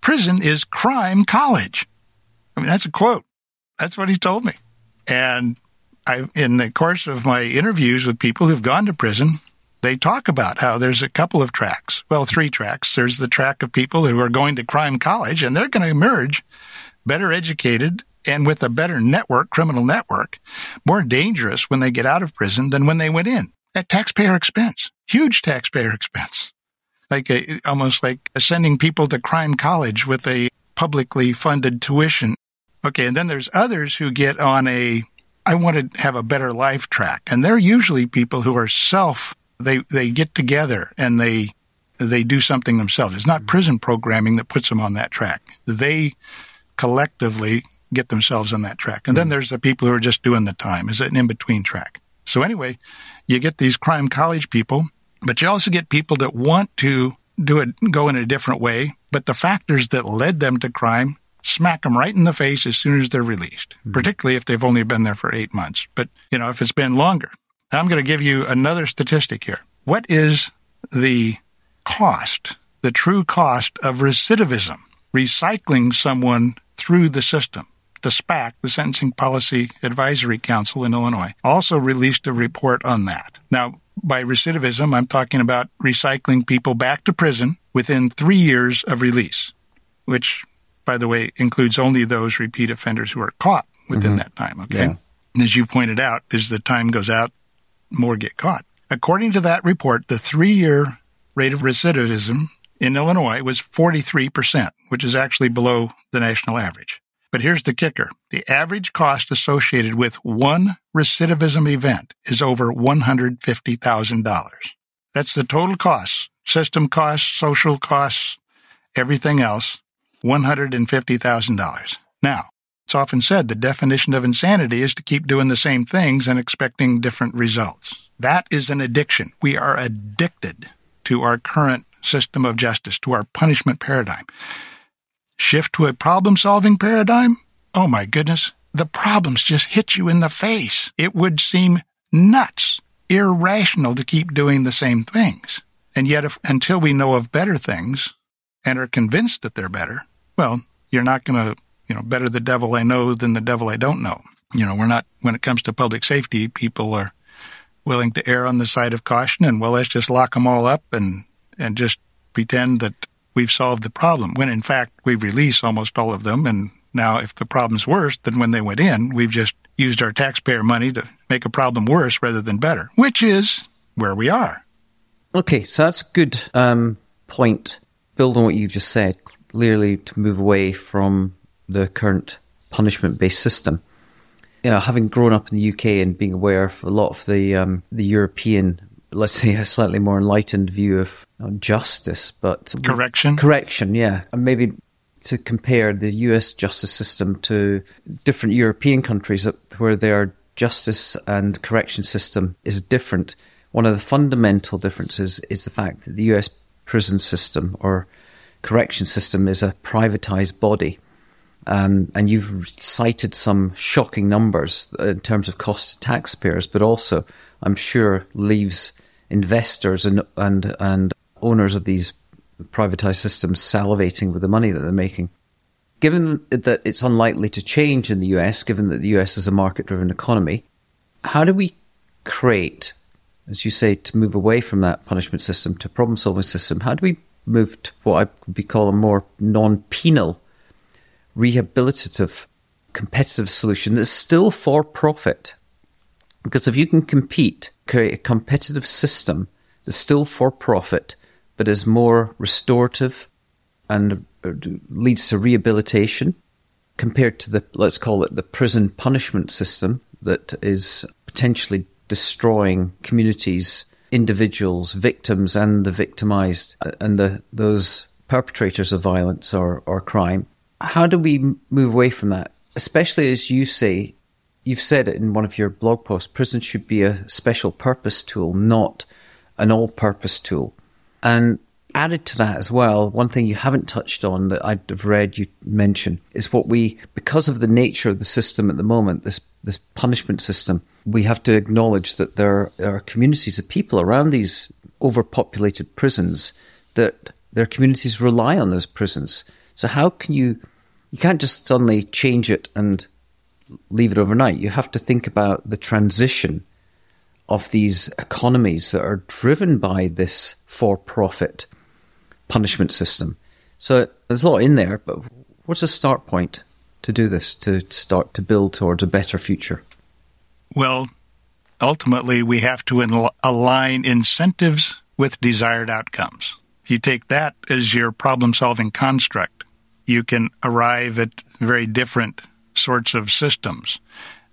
prison is crime college. I mean, that's a quote. That's what he told me. And I, in the course of my interviews with people who've gone to prison, they talk about how there's a couple of tracks. Well, three tracks. There's the track of people who are going to crime college and they're going to emerge better educated and with a better network, criminal network, more dangerous when they get out of prison than when they went in at taxpayer expense, huge taxpayer expense. Like a, almost like sending people to crime college with a publicly funded tuition. Okay. And then there's others who get on a, I want to have a better life track. And they're usually people who are self, they, they get together and they, they do something themselves. It's not mm-hmm. prison programming that puts them on that track. They collectively get themselves on that track. And then mm. there's the people who are just doing the time, is it an in between track. So anyway, you get these crime college people, but you also get people that want to do it, go in a different way, but the factors that led them to crime smack them right in the face as soon as they're released, mm-hmm. particularly if they've only been there for eight months. But, you know, if it's been longer. I'm going to give you another statistic here. What is the cost, the true cost of recidivism, recycling someone through the system? The SPAC, the Sentencing Policy Advisory Council in Illinois, also released a report on that. Now, by recidivism, I'm talking about recycling people back to prison within three years of release, which, by the way, includes only those repeat offenders who are caught within mm-hmm. that time. Okay. Yeah. As you pointed out, as the time goes out, more get caught. According to that report, the three year rate of recidivism in Illinois was 43%, which is actually below the national average. But here's the kicker. The average cost associated with one recidivism event is over $150,000. That's the total costs, system costs, social costs, everything else, $150,000. Now, it's often said the definition of insanity is to keep doing the same things and expecting different results. That is an addiction. We are addicted to our current system of justice, to our punishment paradigm. Shift to a problem solving paradigm? Oh my goodness, the problems just hit you in the face. It would seem nuts, irrational to keep doing the same things. And yet, if, until we know of better things and are convinced that they're better, well, you're not going to, you know, better the devil I know than the devil I don't know. You know, we're not, when it comes to public safety, people are willing to err on the side of caution and, well, let's just lock them all up and, and just pretend that we've solved the problem, when in fact we release almost all of them. And now, if the problem's worse than when they went in, we've just used our taxpayer money to make a problem worse rather than better, which is where we are. Okay, so that's a good um, point. Build on what you just said, clearly to move away from the current punishment based system. You know, having grown up in the UK and being aware of a lot of the um, the European let's say, a slightly more enlightened view of justice, but correction. Correction, yeah, and maybe to compare the U.S. justice system to different European countries where their justice and correction system is different. One of the fundamental differences is the fact that the U.S. prison system or correction system is a privatized body. Um, and you've cited some shocking numbers in terms of cost to taxpayers, but also, I'm sure, leaves investors and and and owners of these privatized systems salivating with the money that they're making. Given that it's unlikely to change in the US, given that the US is a market driven economy, how do we create, as you say, to move away from that punishment system to problem solving system? How do we move to what I would call a more non penal, rehabilitative, competitive solution that's still for profit? Because if you can compete, create a competitive system that's still for profit, but is more restorative and uh, leads to rehabilitation compared to the, let's call it the prison punishment system that is potentially destroying communities, individuals, victims, and the victimized uh, and the, those perpetrators of violence or, or crime. How do we move away from that? Especially as you say, you've said it in one of your blog posts prison should be a special purpose tool, not an all purpose tool. And added to that as well, one thing you haven't touched on that I'd have read you mention is what we, because of the nature of the system at the moment, this, this punishment system, we have to acknowledge that there are communities of people around these overpopulated prisons that their communities rely on those prisons So how can you? You can't just suddenly change it and leave it overnight. You have to think about the transition of these economies that are driven by this for-profit punishment system. So there's a lot in there, but what's the start point to do this, to start to build towards a better future? Well, ultimately, we have to align incentives with desired outcomes. If you take that as your problem solving construct, you can arrive at very different sorts of systems.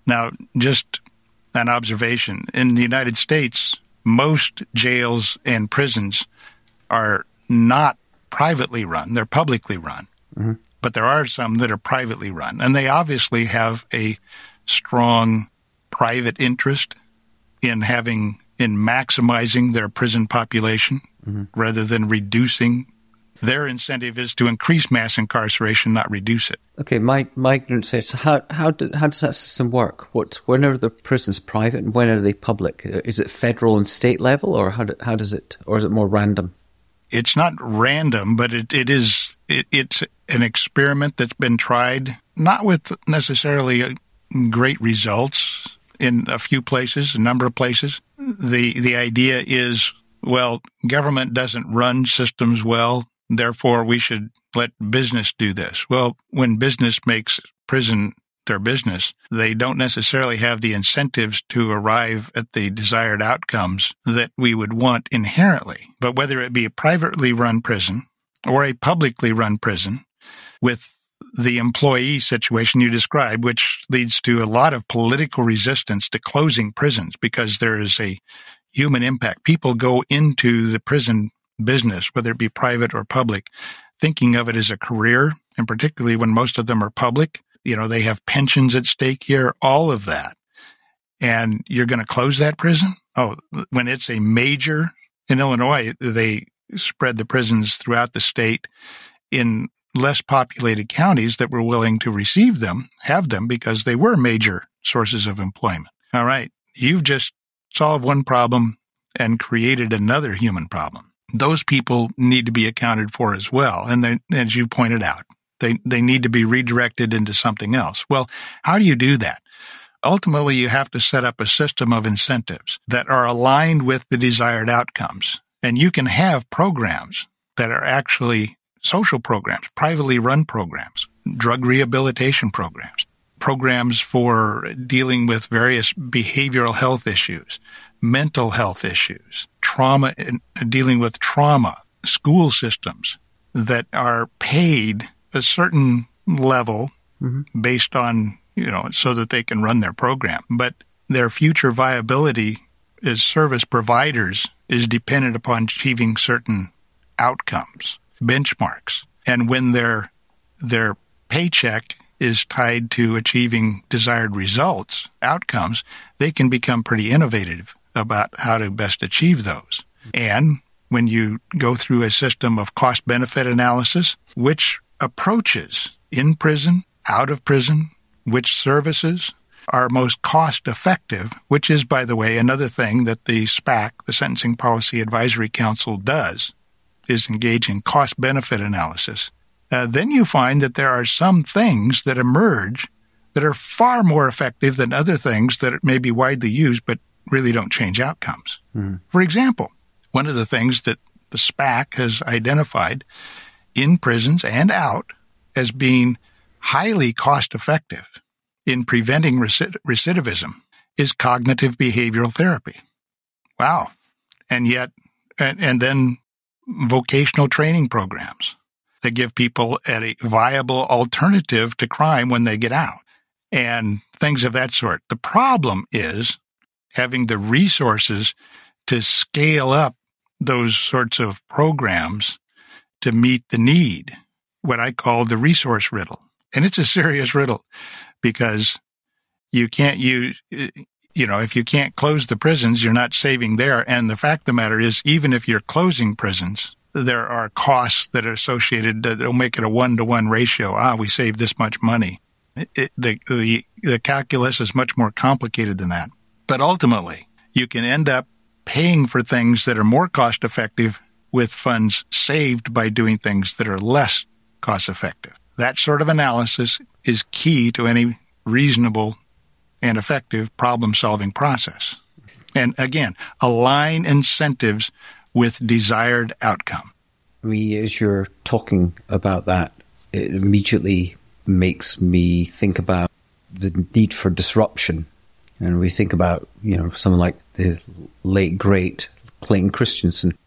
Now, just an observation in the United States, most jails and prisons are not privately run, they're publicly run. Mm-hmm. But there are some that are privately run, and they obviously have a strong private interest in having in maximizing their prison population mm-hmm. rather than reducing their incentive is to increase mass incarceration, not reduce it. Okay, my my ignorance says how how do, how does that system work? What when are the prisons private and when are they public? Is it federal and state level, or how do, how does it, or is it more random? It's not random, but it, it is it, it's an experiment that's been tried, not with necessarily uh, great results in a few places, a number of places. The the idea is well, government doesn't run systems well. Therefore, we should let business do this. Well, when business makes prison their business, they don't necessarily have the incentives to arrive at the desired outcomes that we would want inherently. But whether it be a privately run prison or a publicly run prison with the employee situation you described, which leads to a lot of political resistance to closing prisons because there is a human impact. People go into the prison business, whether it be private or public, thinking of it as a career, and particularly when most of them are public. You know, they have pensions at stake here, all of that. And you're going to close that prison? Oh, when it's a major in Illinois, they spread the prisons throughout the state in less populated counties that were willing to receive them, have them because they were major sources of employment. All right. You've just solved one problem and created another human problem those people need to be accounted for as well. And as you pointed out, they, they need to be redirected into something else. Well, how do you do that? Ultimately, you have to set up a system of incentives that are aligned with the desired outcomes. And you can have programs that are actually social programs, privately run programs, drug rehabilitation programs, programs for dealing with various behavioral health issues, mental health issues, trauma, dealing with trauma, school systems that are paid a certain level mm-hmm. based on, you know, so that they can run their program. But their future viability as service providers is dependent upon achieving certain outcomes, benchmarks. And when their their paycheck is tied to achieving desired results, outcomes, they can become pretty innovative about how to best achieve those. And when you go through a system of cost benefit analysis, which approaches in prison, out of prison, which services are most cost effective, which is, by the way, another thing that the SPAC, the Sentencing Policy Advisory Council, does, is engage in cost benefit analysis. Uh, then you find that there are some things that emerge that are far more effective than other things that may be widely used but really don't change outcomes. Mm. For example, one of the things that the SPAC has identified in prisons and out as being highly cost effective in preventing recidivism is cognitive behavioral therapy. Wow. And yet, and, and then vocational training programs that give people a viable alternative to crime when they get out and things of that sort. The problem is having the resources to scale up those sorts of programs to meet the need, what I call the resource riddle. And it's a serious riddle because you can't use, you know, if you can't close the prisons, you're not saving there. And the fact of the matter is, even if you're closing prisons, there are costs that are associated that will make it a one to one ratio. Ah, we save this much money. It, the, the, the calculus is much more complicated than that. But ultimately, you can end up paying for things that are more cost effective with funds saved by doing things that are less cost effective. That sort of analysis is key to any reasonable and effective problem solving process. And again, align incentives with desired outcome. Me, as you're talking about that, it immediately makes me think about the need for disruption. And we think about, you know, someone like the late great Clayton Christensen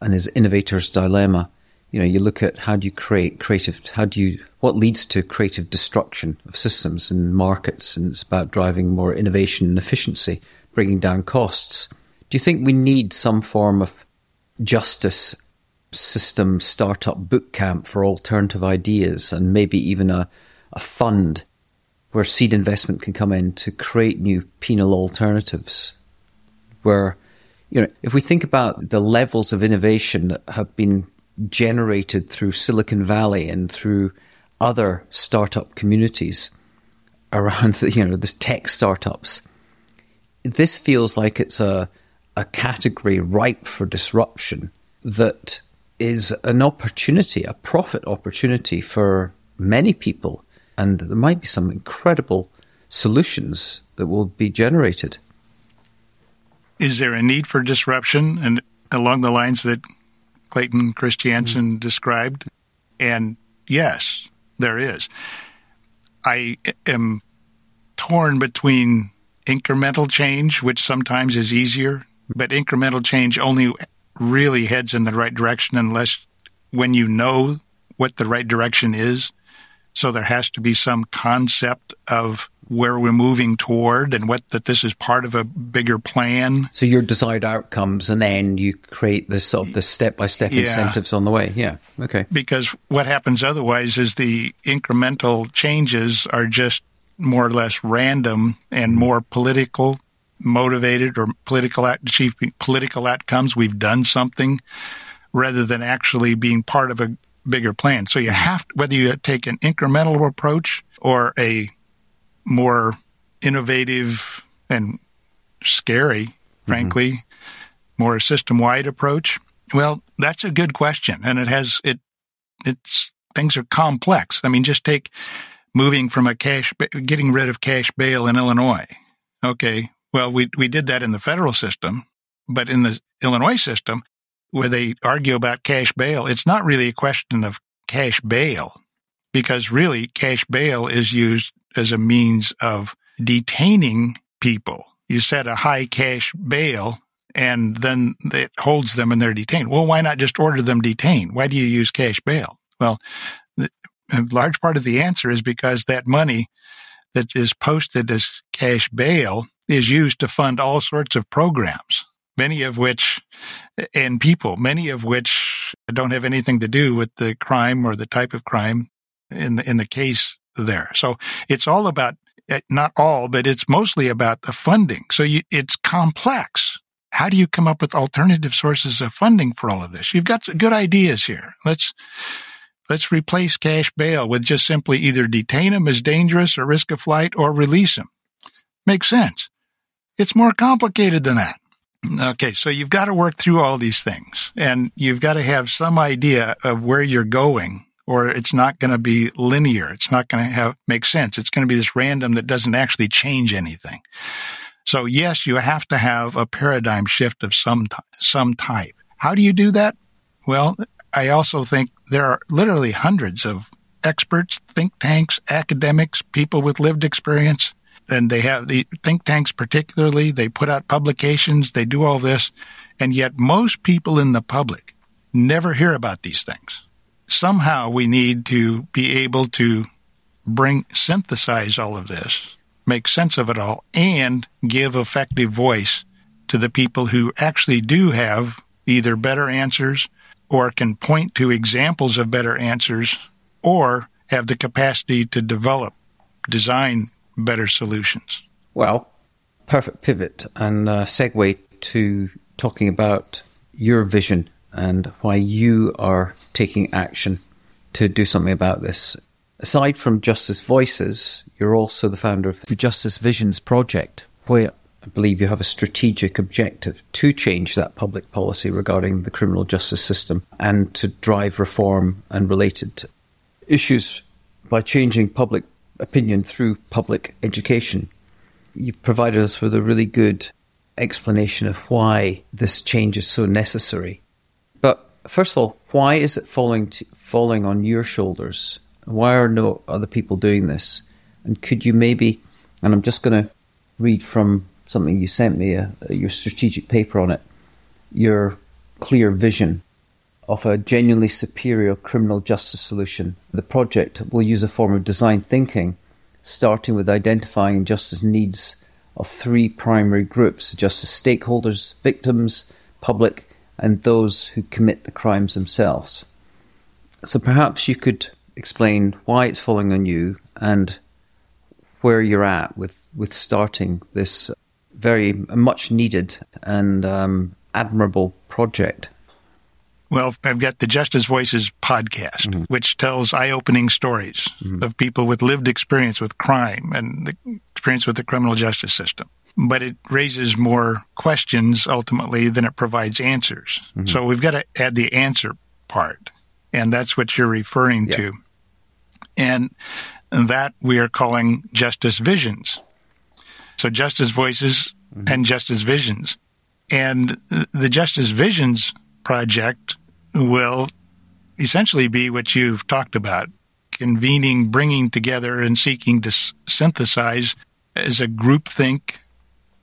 and his innovator's dilemma. You know, you look at how do you create creative, how do you, what leads to creative destruction of systems and markets, and it's about driving more innovation and efficiency, bringing down costs. Do you think we need some form of justice system startup boot camp for alternative ideas and maybe even a, a fund where seed investment can come in to create new penal alternatives where you know, if we think about the levels of innovation that have been generated through Silicon Valley and through other startup communities around, the, you know, the tech startups, this feels like it's a a category ripe for disruption that is an opportunity, a profit opportunity for many people, and there might be some incredible solutions that will be generated is there a need for disruption and along the lines that Clayton Christensen mm described? And yes, there is. I am torn between incremental change, which sometimes is easier, but incremental change only really heads in the right direction unless when you know what the right direction is. So there has to be some concept of where we're moving toward and what that this is part of a bigger plan. So your desired outcomes and then you create this sort of the step by step incentives on the way. Yeah. Okay. Because what happens otherwise is the incremental changes are just more or less random and more political motivated or political achieving political outcomes. We've done something rather than actually being part of a bigger plan. So you have to, whether you take an incremental approach or a more innovative and scary, frankly, mm-hmm. more system wide approach? Well, that's a good question. And it has, it, it's, things are complex. I mean, just take moving from a cash, getting rid of cash bail in Illinois. Okay. Well, we, we did that in the federal system, but in the Illinois system, where they argue about cash bail, it's not really a question of cash bail because really cash bail is used as a means of detaining people. You set a high cash bail and then it holds them and they're detained. Well, why not just order them detained? Why do you use cash bail? Well, a large part of the answer is because that money that is posted as cash bail is used to fund all sorts of programs, many of which, and people, many of which don't have anything to do with the crime or the type of crime in the, in the case there. So it's all about, eh, not all, but it's mostly about the funding. So you, it's complex. How do you come up with alternative sources of funding for all of this? You've got good ideas here. Let's, let's replace cash bail with just simply either detain him as dangerous or risk of flight or release him. Makes sense. It's more complicated than that. Okay, so you've got to work through all these things and you've got to have some idea of where you're going or it's not going to be linear. It's not going to have, make sense. It's going to be this random that doesn't actually change anything. So yes, you have to have a paradigm shift of some, some type. How do you do that? Well, I also think there are literally hundreds of experts, think tanks, academics, people with lived experience. And they have the think tanks particularly, they put out publications, they do all this. And yet most people in the public never hear about these things somehow we need to be able to bring, synthesize all of this, make sense of it all, and give effective voice to the people who actually do have either better answers or can point to examples of better answers or have the capacity to develop, design better solutions. Well, perfect pivot and uh, segue to talking about your vision and why you are taking action to do something about this. Aside from Justice Voices, you're also the founder of the Justice Visions Project, where I believe you have a strategic objective to change that public policy regarding the criminal justice system and to drive reform and related issues by changing public opinion through public education. You've provided us with a really good explanation of why this change is so necessary. But first of all, why is it falling to, falling on your shoulders? Why are no other people doing this? And could you maybe, and I'm just going to read from something you sent me, uh, your strategic paper on it, your clear vision of a genuinely superior criminal justice solution. The project will use a form of design thinking, starting with identifying justice needs of three primary groups justice stakeholders, victims, public, and those who commit the crimes themselves. So perhaps you could explain why it's falling on you and where you're at with, with starting this very much needed and um, admirable project. Well, I've got the Justice Voices podcast, mm-hmm. which tells eye opening stories mm-hmm. of people with lived experience with crime and the experience with the criminal justice system. But it raises more questions ultimately than it provides answers. Mm-hmm. So we've got to add the answer part. And that's what you're referring yeah. to. And that we are calling Justice Visions. So Justice Voices mm-hmm. and Justice Visions. And the Justice Visions project will essentially be what you've talked about convening, bringing together, and seeking to s- synthesize as a group think,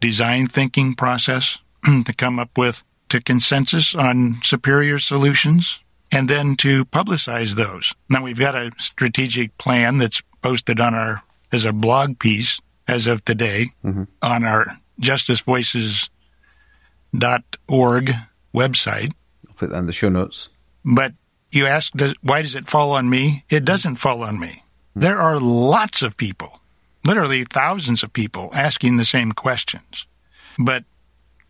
design thinking process to come up with to consensus on superior solutions and then to publicize those. Now we've got a strategic plan that's posted on our as a blog piece as of today mm-hmm. on our justicevoices.org website. Put that in the show notes. But you ask, does, why does it fall on me? It doesn't fall on me. There are lots of people, literally thousands of people, asking the same questions. But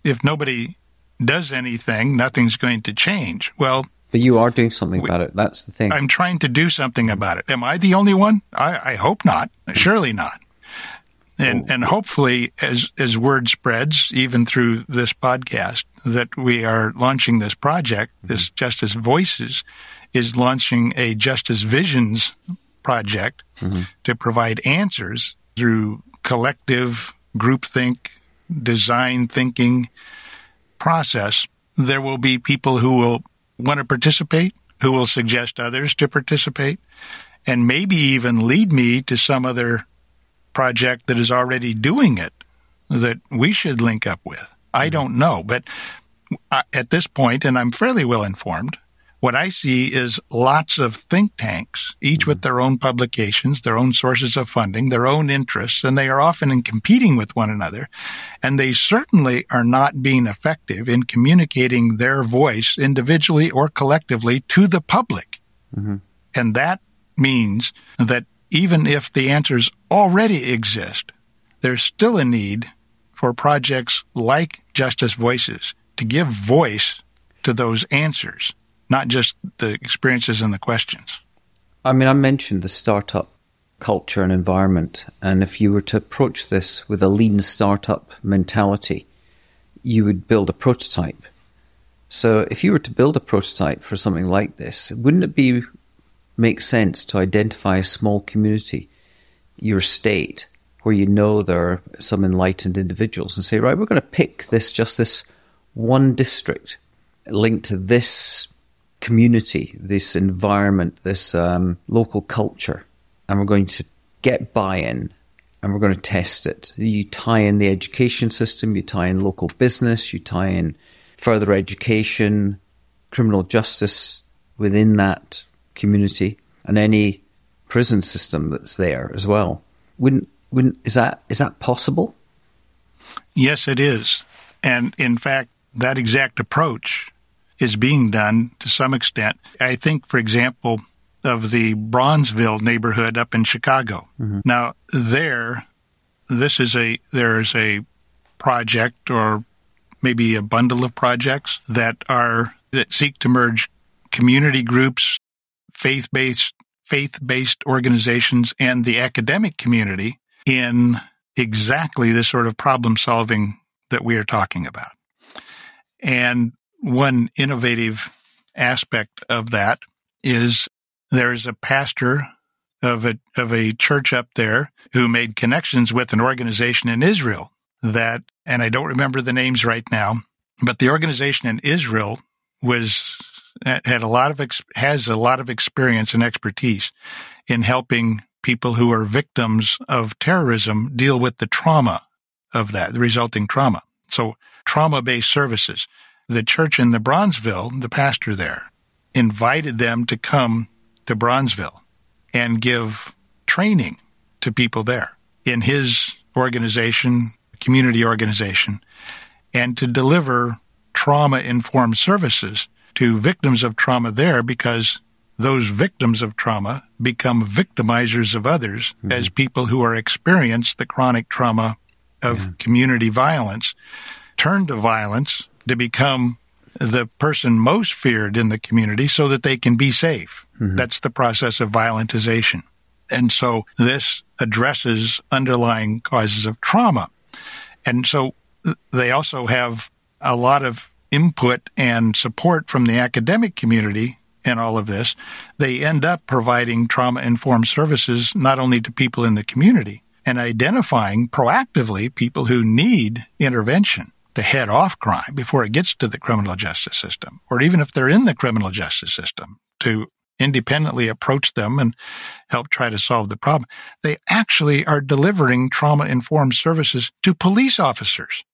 if nobody does anything, nothing's going to change. Well, but you are doing something about it. That's the thing. I'm trying to do something about it. Am I the only one? I, I hope not. Surely not. And, oh. and hopefully, as, as word spreads, even through this podcast, that we are launching this project, mm-hmm. this Justice Voices is launching a Justice Visions project mm-hmm. to provide answers through collective groupthink, design thinking process. There will be people who will want to participate, who will suggest others to participate, and maybe even lead me to some other project that is already doing it that we should link up with. I mm-hmm. don't know, but at this point, and I'm fairly well informed, what I see is lots of think tanks, each with mm-hmm. their own publications, their own sources of funding, their own interests, and they are often in competing with one another. And they certainly are not being effective in communicating their voice individually or collectively to the public. Mm-hmm. And that means that even if the answers already exist, there's still a need for projects like Justice Voices to give voice to those answers, not just the experiences and the questions. I mean, I mentioned the startup culture and environment, and if you were to approach this with a lean startup mentality, you would build a prototype. So, if you were to build a prototype for something like this, wouldn't it be make sense to identify a small community, your state, where you know there are some enlightened individuals, and say, right, we're going to pick this just this one district linked to this community, this environment, this um, local culture, and we're going to get buy in and we're going to test it. You tie in the education system, you tie in local business, you tie in further education, criminal justice within that community, and any prison system that's there as well. Wouldn't, wouldn't, is that is that possible? Yes, it is. And in fact, that exact approach is being done to some extent. I think, for example, of the Bronzeville neighborhood up in Chicago. Mm-hmm. Now, there, this is a there is a project or maybe a bundle of projects that are that seek to merge community groups, faith-based faith-based organizations and the academic community in exactly this sort of problem solving that we are talking about. And one innovative aspect of that is there's a pastor of a of a church up there who made connections with an organization in Israel that and I don't remember the names right now, but the organization in Israel was had a lot of has a lot of experience and expertise in helping people who are victims of terrorism deal with the trauma of that, the resulting trauma. So trauma based services. The church in the Bronzeville, the pastor there, invited them to come to Bronzeville and give training to people there in his organization, community organization, and to deliver trauma informed services to victims of trauma there because those victims of trauma become victimizers of others mm-hmm. as people who are experienced the chronic trauma of yeah. community violence turn to violence to become the person most feared in the community so that they can be safe. Mm-hmm. That's the process of violentization. And so this addresses underlying causes of trauma. And so they also have a lot of input and support from the academic community in all of this. They end up providing trauma informed services not only to people in the community and identifying proactively people who need intervention to head off crime before it gets to the criminal justice system, or even if they're in the criminal justice system, to independently approach them and help try to solve the problem. They actually are delivering trauma informed services to police officers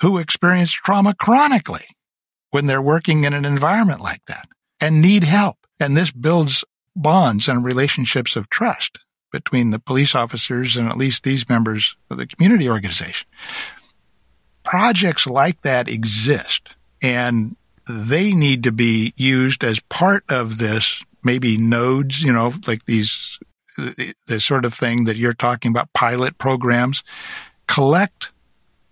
who experience trauma chronically when they're working in an environment like that and need help. And this builds bonds and relationships of trust between the police officers and at least these members of the community organization. Projects like that exist and they need to be used as part of this, maybe nodes, you know, like these, the sort of thing that you're talking about, pilot programs. Collect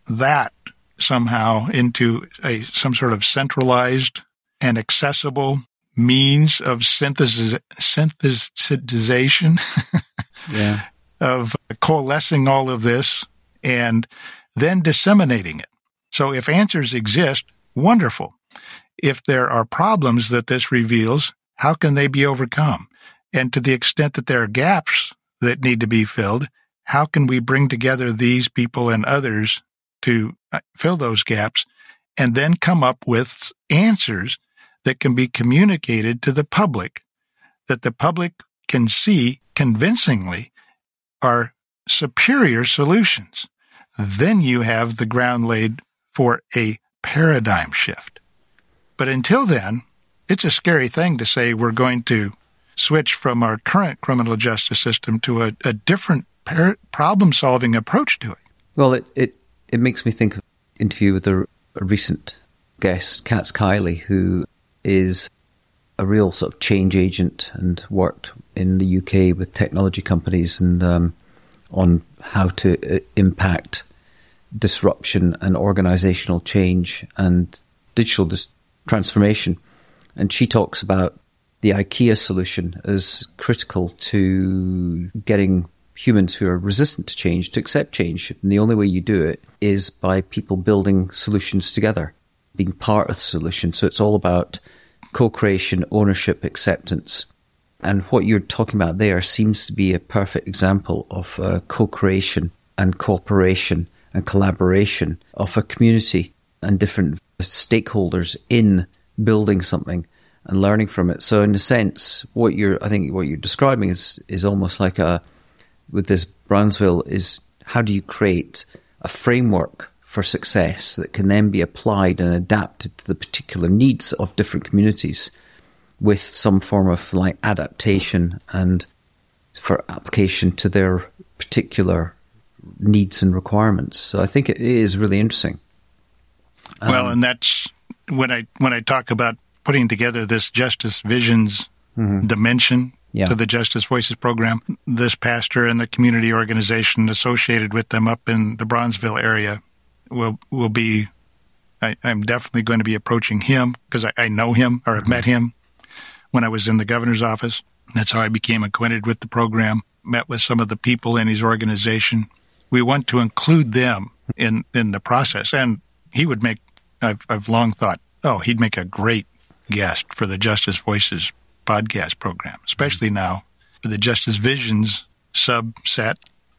that somehow into a, some sort of centralized and accessible means of synthesis, synthesization, yeah. of coalescing all of this and then disseminating it. So if answers exist, wonderful if there are problems that this reveals, how can they be overcome? And to the extent that there are gaps that need to be filled, how can we bring together these people and others to uh, fill those gaps and then come up with answers that can be communicated to the public that the public can see convincingly are superior solutions. Then you have the ground laid for a paradigm shift. But until then, it's a scary thing to say we're going to switch from our current criminal justice system to a, a different par- problem solving approach to it. Well, it, it, it makes me think of an interview with a, a recent guest, Katz Kiley, who is a real sort of change agent and worked in the UK with technology companies and um, on how to uh, impact disruption and organizational change and digital dis- transformation. And she talks about the IKEA solution as critical to getting humans who are resistant to change to accept change. And the only way you do it is by people building solutions together, being part of the solution. So it's all about co creation, ownership, acceptance. And what you're talking about there seems to be a perfect example of uh, co creation and cooperation and collaboration of a community and different stakeholders in building something and learning from it. So in a sense, what you're I think what you're describing is is almost like a with this Bronzeville is how do you create a framework for success that can then be applied and adapted to the particular needs of different communities with some form of like adaptation and for application to their particular needs and requirements. So I think it is really interesting. Um, well, and that's when I when I talk about putting together this Justice Visions mm-hmm. dimension yeah. to the Justice Voices program. This pastor and the community organization associated with them up in the Bronzeville area will will be. I, am definitely going to be approaching him because I, I, know him or have mm-hmm. met him when I was in the governor's office. That's how I became acquainted with the program. Met with some of the people in his organization. We want to include them in in the process, and he would make I've, I've long thought, oh, he'd make a great guest for the Justice Voices podcast program, especially mm-hmm. now with the Justice Visions subset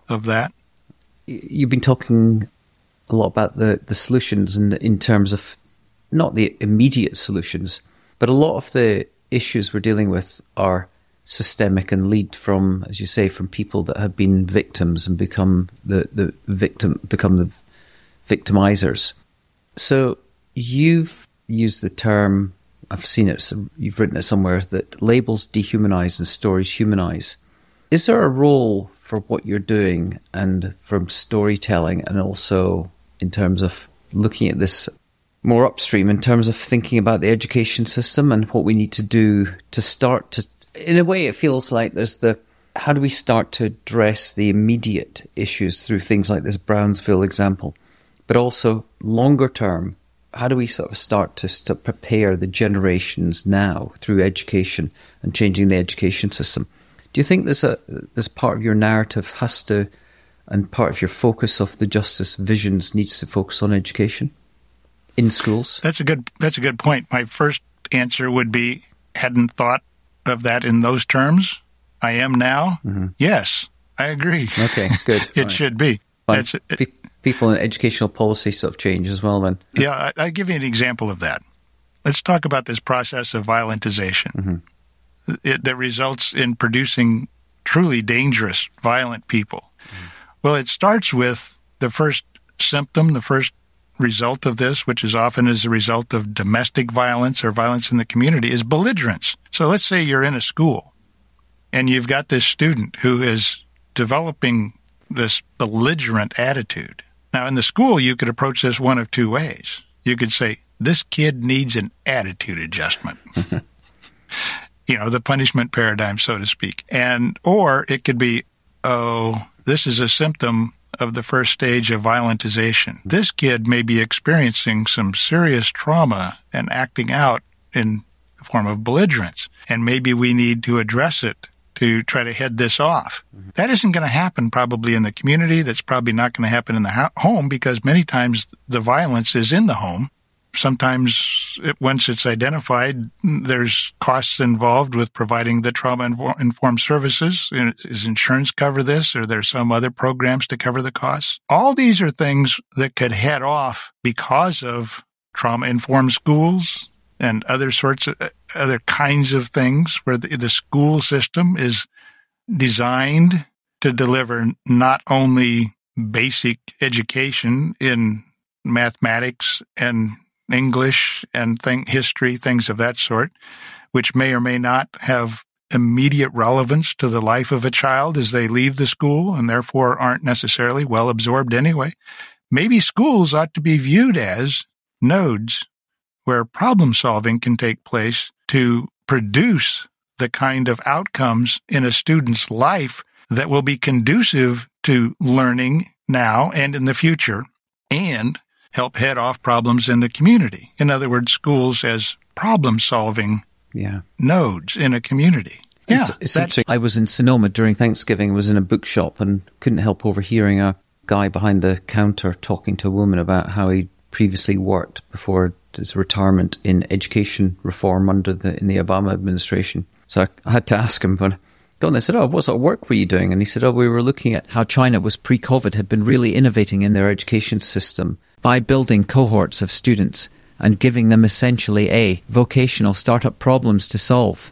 of that. You've been talking a lot about the, the solutions and in terms of not the immediate solutions, but a lot of the issues we're dealing with are systemic and lead from, as you say, from people that have been victims and become the, the victim become the victimizers. So you've used the term I've seen it, you've written it somewhere that labels dehumanize and stories humanize. Is there a role for what you're doing and from storytelling and also in terms of looking at this more upstream in terms of thinking about the education system and what we need to do to start to in a way it feels like there's the how do we start to address the immediate issues through things like this Brownsville example but also longer term how do we sort of start to, to prepare the generations now through education and changing the education system do you think this a this part of your narrative has to and part of your focus of the justice visions needs to focus on education in schools? That's a good that's a good point. My first answer would be hadn't thought of that in those terms. I am now. Mm-hmm. Yes, I agree. Okay, good. it right. should be. That's it, people in educational policy sort of change as well. Then, yeah, I, will give you an example of that. Let's talk about this process of violentization mm-hmm. it, that results in producing truly dangerous, violent people. Mm-hmm. Well, it starts with the first symptom, the first result of this, which is often as a result of domestic violence or violence in the community, is belligerence. So let's say you're in a school and you've got this student who is developing this belligerent attitude. Now, in the school, you could approach this one of two ways. You could say, This kid needs an attitude adjustment. you know, the punishment paradigm, so to speak. And, or it could be, Oh, this is a symptom of the first stage of violentization. This kid may be experiencing some serious trauma and acting out in the form of belligerence, and maybe we need to address it to try to head this off. Mm-hmm. That isn't going to happen probably in the community. That's probably not going to happen in the home because many times the violence is in the home sometimes it, once it's identified, there's costs involved with providing the trauma informed services. Is insurance cover this, or there's some other programs to cover the costs? All these are things that could head off because of trauma informed schools and other sorts of other kinds of things where the, the school system is designed to deliver not only basic education in mathematics and English and thing, history, things of that sort, which may or may not have immediate relevance to the life of a child as they leave the school and therefore aren't necessarily well absorbed anyway. Maybe schools ought to be viewed as nodes where problem solving can take place to produce the kind of outcomes in a student's life that will be conducive to learning now and in the future and help head off problems in the community. In other words, schools as problem solving yeah. nodes in a community. Yeah, it's, it's I was in Sonoma during Thanksgiving. was in a bookshop and couldn't help overhearing a guy behind the counter talking to a woman about how he previously worked before his retirement in education reform under the in the Obama administration. So I, had to ask him, but on. I said, "Oh, what sort of work were you doing?" And he said, "Oh, we were looking at how China was pre-COVID had been really innovating in their education system by building cohorts of students and giving them essentially a vocational startup problems to solve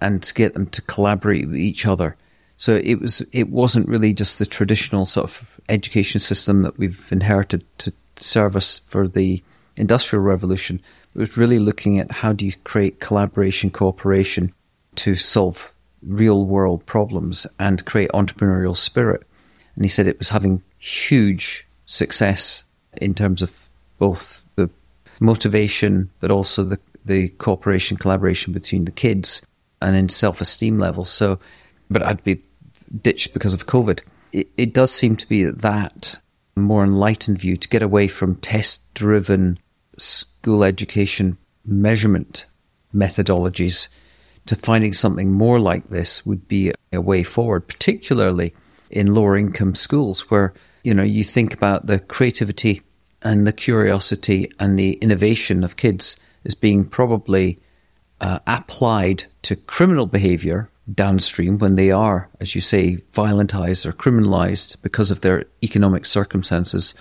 and to get them to collaborate with each other. So it was it wasn't really just the traditional sort of education system that we've inherited to serve us for the industrial revolution. It was really looking at how do you create collaboration, cooperation to solve real world problems and create entrepreneurial spirit. And he said it was having huge success in terms of both the motivation, but also the, the cooperation, collaboration between the kids and in self esteem levels. So, but I'd be ditched because of COVID. It, it does seem to be that more enlightened view to get away from test driven school education measurement methodologies to finding something more like this would be a way forward, particularly in lower income schools where you know, you think about the creativity and the curiosity and the innovation of kids as being probably uh, applied to criminal behavior downstream when they are, as you say, violentized or criminalized because of their economic circumstances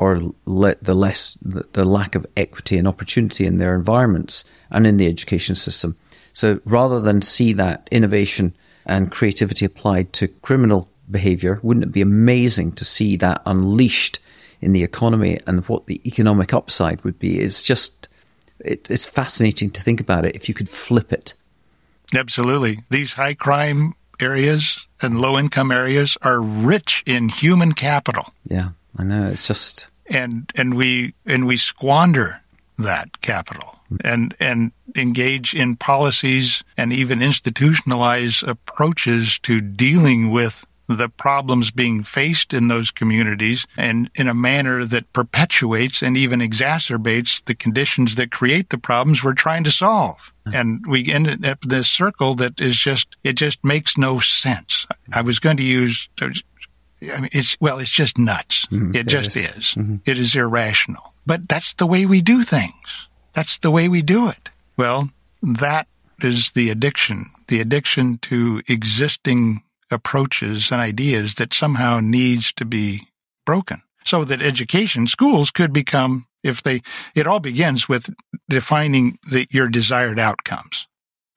or le- the less the, the lack of equity and opportunity in their environments and in the education system. So rather than see that innovation and creativity applied to criminal behavior, wouldn't it be amazing to see that unleashed in the economy and what the economic upside would be? It's just, it, it's fascinating to think about it if you could flip it. Absolutely. These high crime areas and low income areas are rich in human capital. Yeah, I know. It's just and and we and we squander that capital and and engage in policies and even institutionalize approaches to dealing with the problems being faced in those communities and in a manner that perpetuates and even exacerbates the conditions that create the problems we're trying to solve. Mm-hmm. And we end up in this circle that is just, it just makes no sense. I was going to use, I mean, it's, well, it's just nuts. Mm-hmm. It, it just is. is. Mm-hmm. It is irrational. But that's the way we do things. That's the way we do it. Well, that is the addiction, the addiction to existing approaches and ideas that somehow needs to be broken so that education schools could become if they it all begins with defining the, your desired outcomes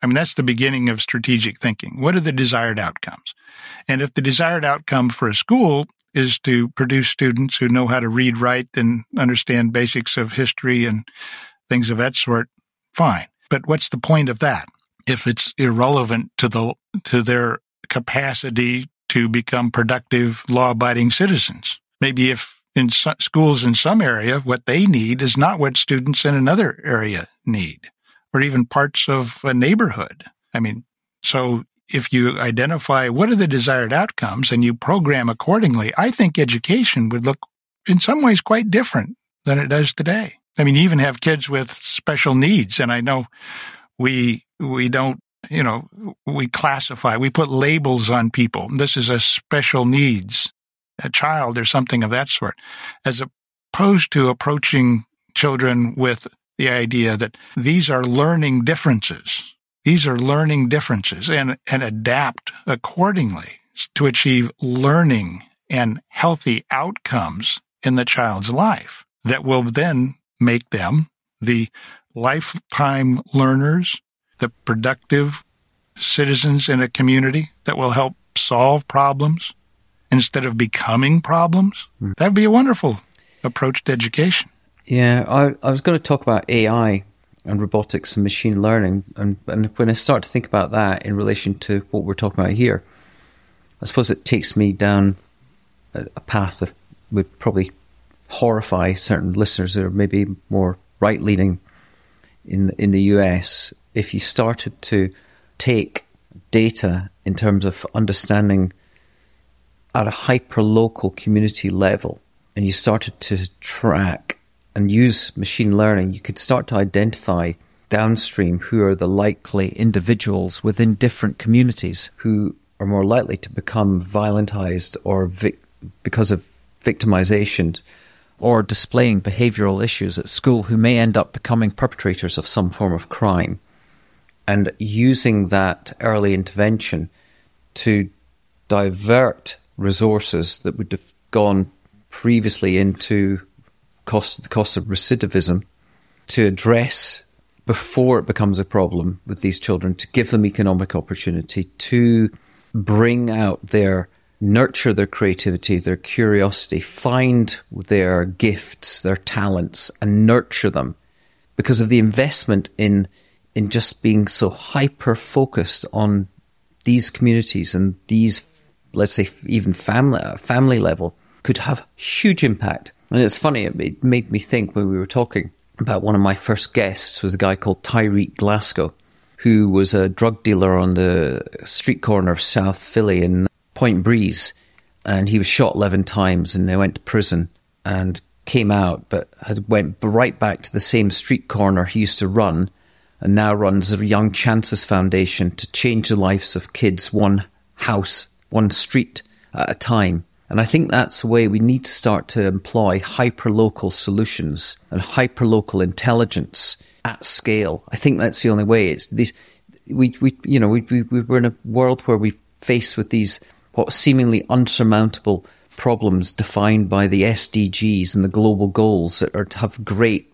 i mean that's the beginning of strategic thinking. What are the desired outcomes? And if the desired outcome for a school is to produce students who know how to read write and understand basics of history and things of that sort fine. But what's the point of that? If it's irrelevant to the to their capacity to become productive, law abiding citizens. Maybe if in schools in some area, what they need is not what students in another area need, or even parts of a neighborhood. I mean, so if you identify what are the desired outcomes and you program accordingly, I think education would look in some ways quite different than it does today. I mean, you even have kids with special needs, and I know we we don't you know, we classify, we put labels on people. This is a special needs, a child or something of that sort, as opposed to approaching children with the idea that these are learning differences. These are learning differences and, and adapt accordingly to achieve learning and healthy outcomes in the child's life that will then make them the lifetime learners the productive citizens in a community that will help solve problems instead of becoming problems. Mm. That'd be a wonderful approach to education. Yeah, I, I was going to talk about AI and robotics and machine learning. And, and when I start to think about that in relation to what we're talking about here, I suppose it takes me down a, a path that would probably horrify certain listeners that are maybe more right leaning in in the US if you started to take data in terms of understanding at a hyper local community level and you started to track and use machine learning, you could start to identify downstream who are the likely individuals within different communities who are more likely to become violentized or vic- because of victimization or displaying behavioral issues at school who may end up becoming perpetrators of some form of crime. And using that early intervention to divert resources that would have gone previously into cost the cost of recidivism to address before it becomes a problem with these children to give them economic opportunity to bring out their nurture their creativity their curiosity find their gifts their talents and nurture them because of the investment in in just being so hyper focused on these communities and these, let's say, even family family level, could have huge impact. And it's funny; it made me think when we were talking about one of my first guests was a guy called Tyrique Glasgow, who was a drug dealer on the street corner of South Philly in Point Breeze, and he was shot eleven times, and they went to prison and came out, but had went right back to the same street corner he used to run and now runs a Young Chances Foundation to change the lives of kids one house, one street at a time. And I think that's the way we need to start to employ hyper-local solutions and hyper-local intelligence at scale. I think that's the only way. It's these we we you know we we we're in a world where we face with these what seemingly unsurmountable problems defined by the SDGs and the global goals that are to have great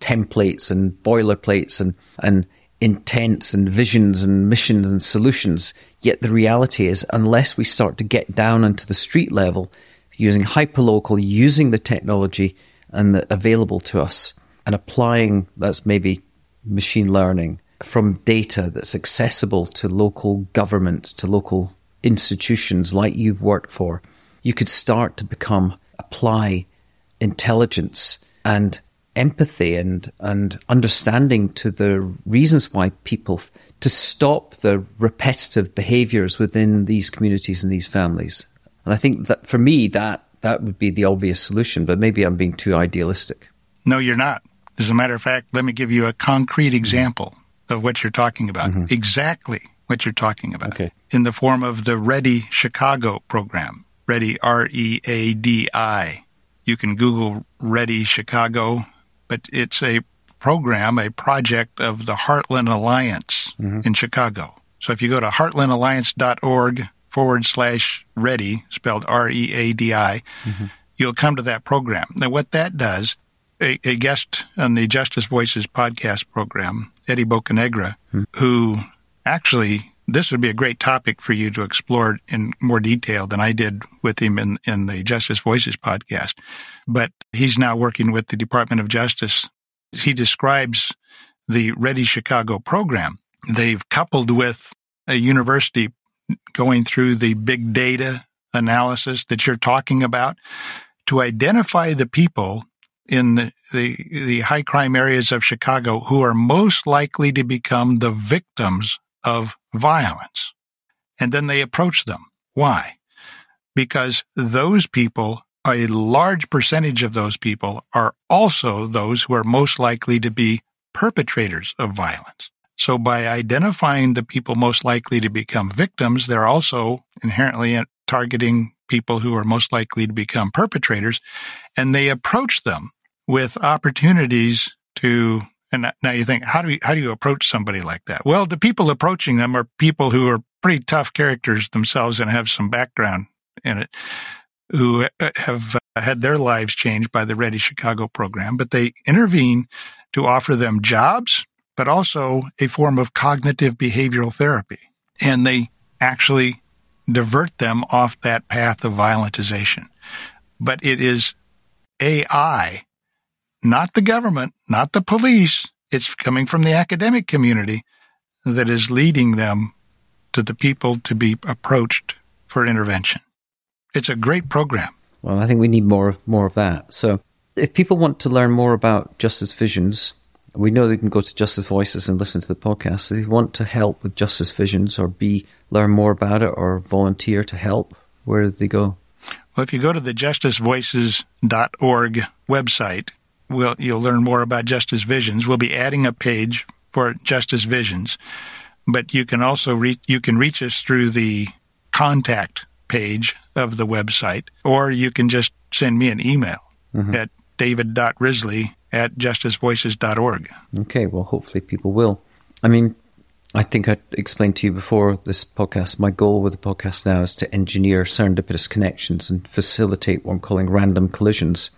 templates and boilerplates and and intents and visions and missions and solutions. Yet the reality is, unless we start to get down into the street level, using hyperlocal, using the technology and the, available to us, and applying that's maybe machine learning from data that's accessible to local governments, to local institutions like you've worked for, you could start to become apply intelligence and empathy and and understanding to the reasons why people to stop the repetitive behaviors within these communities and these families. And I think that for me that that would be the obvious solution, but maybe I'm being too idealistic. No, you're not. As a matter of fact, let me give you a concrete example of what you're talking about. Mm-hmm. Exactly what you're talking about. Okay. In the form of the READI Chicago program. READI R E A D I. You can Google READI Chicago but it's a program, a project of the Heartland Alliance mm-hmm. in Chicago. So if you go to heartlandalliance.org forward slash readi, spelled R E A D I, mm-hmm. you'll come to that program. Now, what that does, a, a, guest on the Justice Voices podcast program, Eddie Bocanegra, mm-hmm. who actually this would be a great topic for you to explore in more detail than I did with him in, in the Justice Voices podcast. But he's now working with the Department of Justice. He describes the READI Chicago program. They've coupled with a university going through the big data analysis that you're talking about to identify the people in the, the, the high crime areas of Chicago who are most likely to become the victims of violence. And then they approach them. Why? Because those people, a large percentage of those people are also those who are most likely to be perpetrators of violence. So by identifying the people most likely to become victims, they're also inherently targeting people who are most likely to become perpetrators. And they approach them with opportunities to and now you think, how do you, how do you approach somebody like that? Well, the people approaching them are people who are pretty tough characters themselves and have some background in it, who uh, have uh, had their lives changed by the READI Chicago program, but they intervene to offer them jobs, but also a form of cognitive behavioral therapy. And they actually divert them off that path of violentization. But it is AI not the government, not the police. It's coming from the academic community that is leading them to the people to be approached for intervention. It's a great program. Well, I think we need more more of that. So, if people want to learn more about Justice Visions, we know they can go to Justice Voices and listen to the podcast. If you want to help with Justice Visions or be learn more about it or volunteer to help, where do they go? Well, if you go to the justicevoices.org website, we'll, you'll learn more about Justice Visions. We'll be adding a page for Justice Visions, but you can also reach you can reach us through the contact page of the website, or you can just send me an email mm-hmm. at david.risley at justicevoices.org. Okay, well, hopefully people will. I mean, I think I explained to you before this podcast, my goal with the podcast now is to engineer serendipitous connections and facilitate what I'm calling random collisions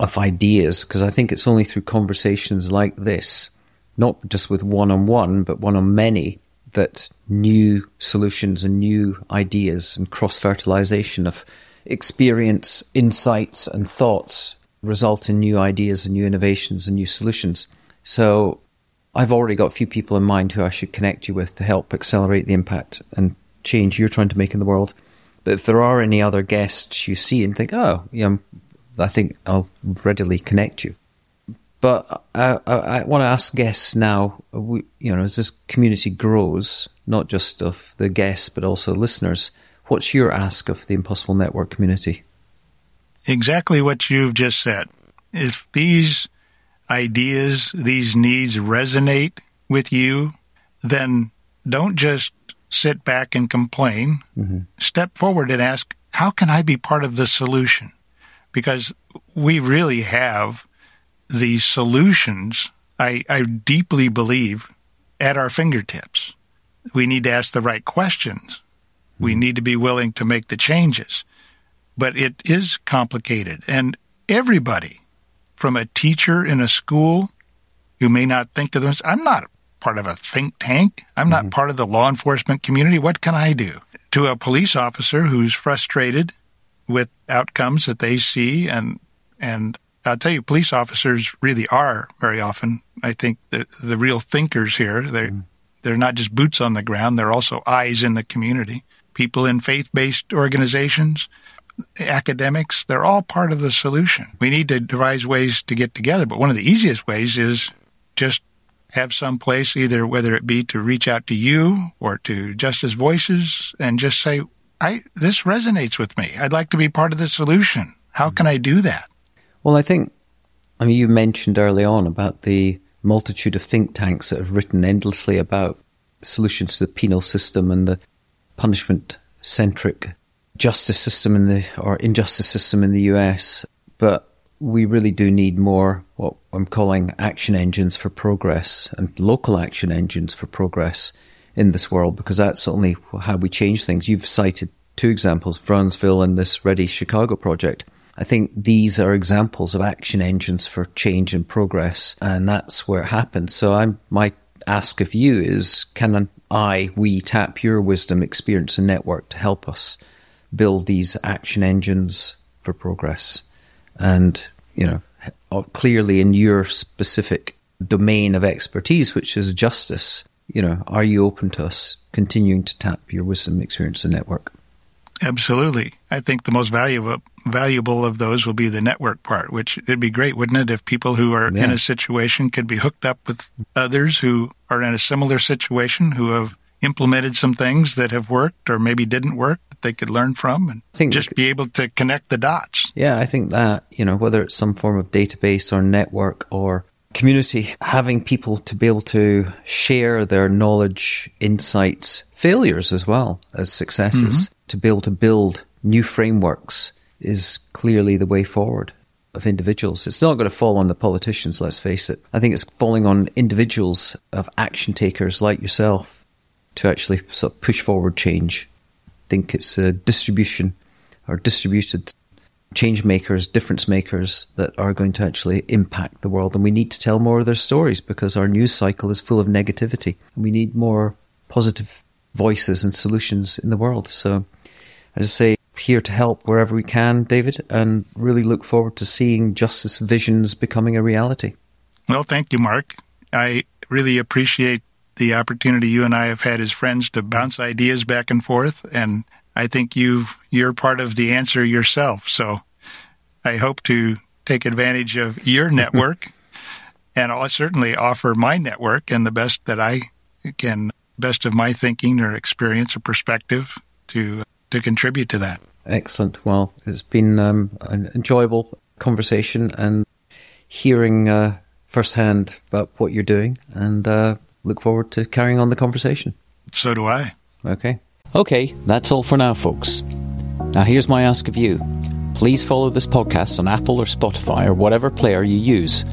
of ideas because I think it's only through conversations like this, not just with one on one, but one on many, that new solutions and new ideas and cross fertilization of experience, insights, and thoughts result in new ideas and new innovations and new solutions. So I've already got a few people in mind who I should connect you with to help accelerate the impact and change you're trying to make in the world. But if there are any other guests you see and think, oh, you know, I think I'll readily connect you. But I, I, I want to ask guests now, we, you know, as this community grows, not just of the guests, but also listeners, what's your ask of the Impossible Network community? Exactly what you've just said. If these ideas, these needs resonate with you, then don't just sit back and complain. Mm-hmm. Step forward and ask, how can I be part of the solution? Because we really have the solutions I, I deeply believe at our fingertips. We need to ask the right questions. We hmm. need to be willing to make the changes. But it is complicated. And everybody, from a teacher in a school who may not think to themselves, I'm not part of a think tank. I'm not hmm. part of the law enforcement community. What can I do? To a police officer who's frustrated with outcomes that they see and and I'll tell you, police officers really are very often. I think the the real thinkers here. They mm. they're not just boots on the ground. They're also eyes in the community. People in faith based organizations, academics. They're all part of the solution. We need to devise ways to get together. But one of the easiest ways is just have some place, either whether it be to reach out to you or to Justice Voices, and just say, "I this resonates with me. I'd like to be part of the solution. How can I do that?" Well, I think, I mean, you mentioned early on about the multitude of think tanks that have written endlessly about solutions to the penal system and the punishment centric justice system in the or injustice system in the US. But we really do need more what I'm calling action engines for progress and local action engines for progress in this world because that's only how we change things. You've cited two examples, Brownsville and this READI Chicago project. I think these are examples of action engines for change and progress, and that's where it happens. So I my ask of you is, can I, we tap your wisdom, experience, and network to help us build these action engines for progress? And you know, uh, clearly in your specific domain of expertise, which is justice, you know, are you open to us continuing to tap your wisdom, experience, and network? Absolutely. I think the most valuable valuable of those will be the network part, which it'd be great, wouldn't it, if people who are yeah. in a situation could be hooked up with others who are in a similar situation, who have implemented some things that have worked or maybe didn't work that they could learn from and think just be able to connect the dots. Yeah, I think that, you know, whether it's some form of database or network or community, having people to be able to share their knowledge, insights, failures as well as successes, mm-hmm. to be able to build new frameworks is clearly the way forward of individuals. It's not going to fall on the politicians, let's face it. I think it's falling on individuals of action takers like yourself to actually sort of push forward change. I think it's a distribution or distributed change makers, difference makers that are going to actually impact the world. And we need to tell more of their stories because our news cycle is full of negativity. We need more positive voices and solutions in the world. So I just say here to help wherever we can, David, and really look forward to seeing justice visions becoming a reality. Well, thank you, Mark. I really appreciate the opportunity you and I have had as friends to bounce ideas back and forth, and I think you you're part of the answer yourself. So I hope to take advantage of your network, and I'll certainly offer my network and the best that I can, best of my thinking or experience or perspective to to contribute to that. Excellent. Well, it's been um, an enjoyable conversation and hearing uh, firsthand about what you're doing, and uh, look forward to carrying on the conversation. So do I. Okay. Okay, that's all for now, folks. Now, here's my ask of you. Please follow this podcast on Apple or Spotify or whatever player you use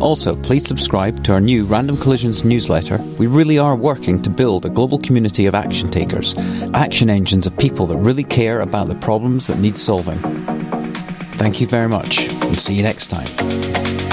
also, please subscribe to our new Random Collisions newsletter. We really are working to build a global community of action takers, action engines of people that really care about the problems that need solving. Thank you very much, and see you next time.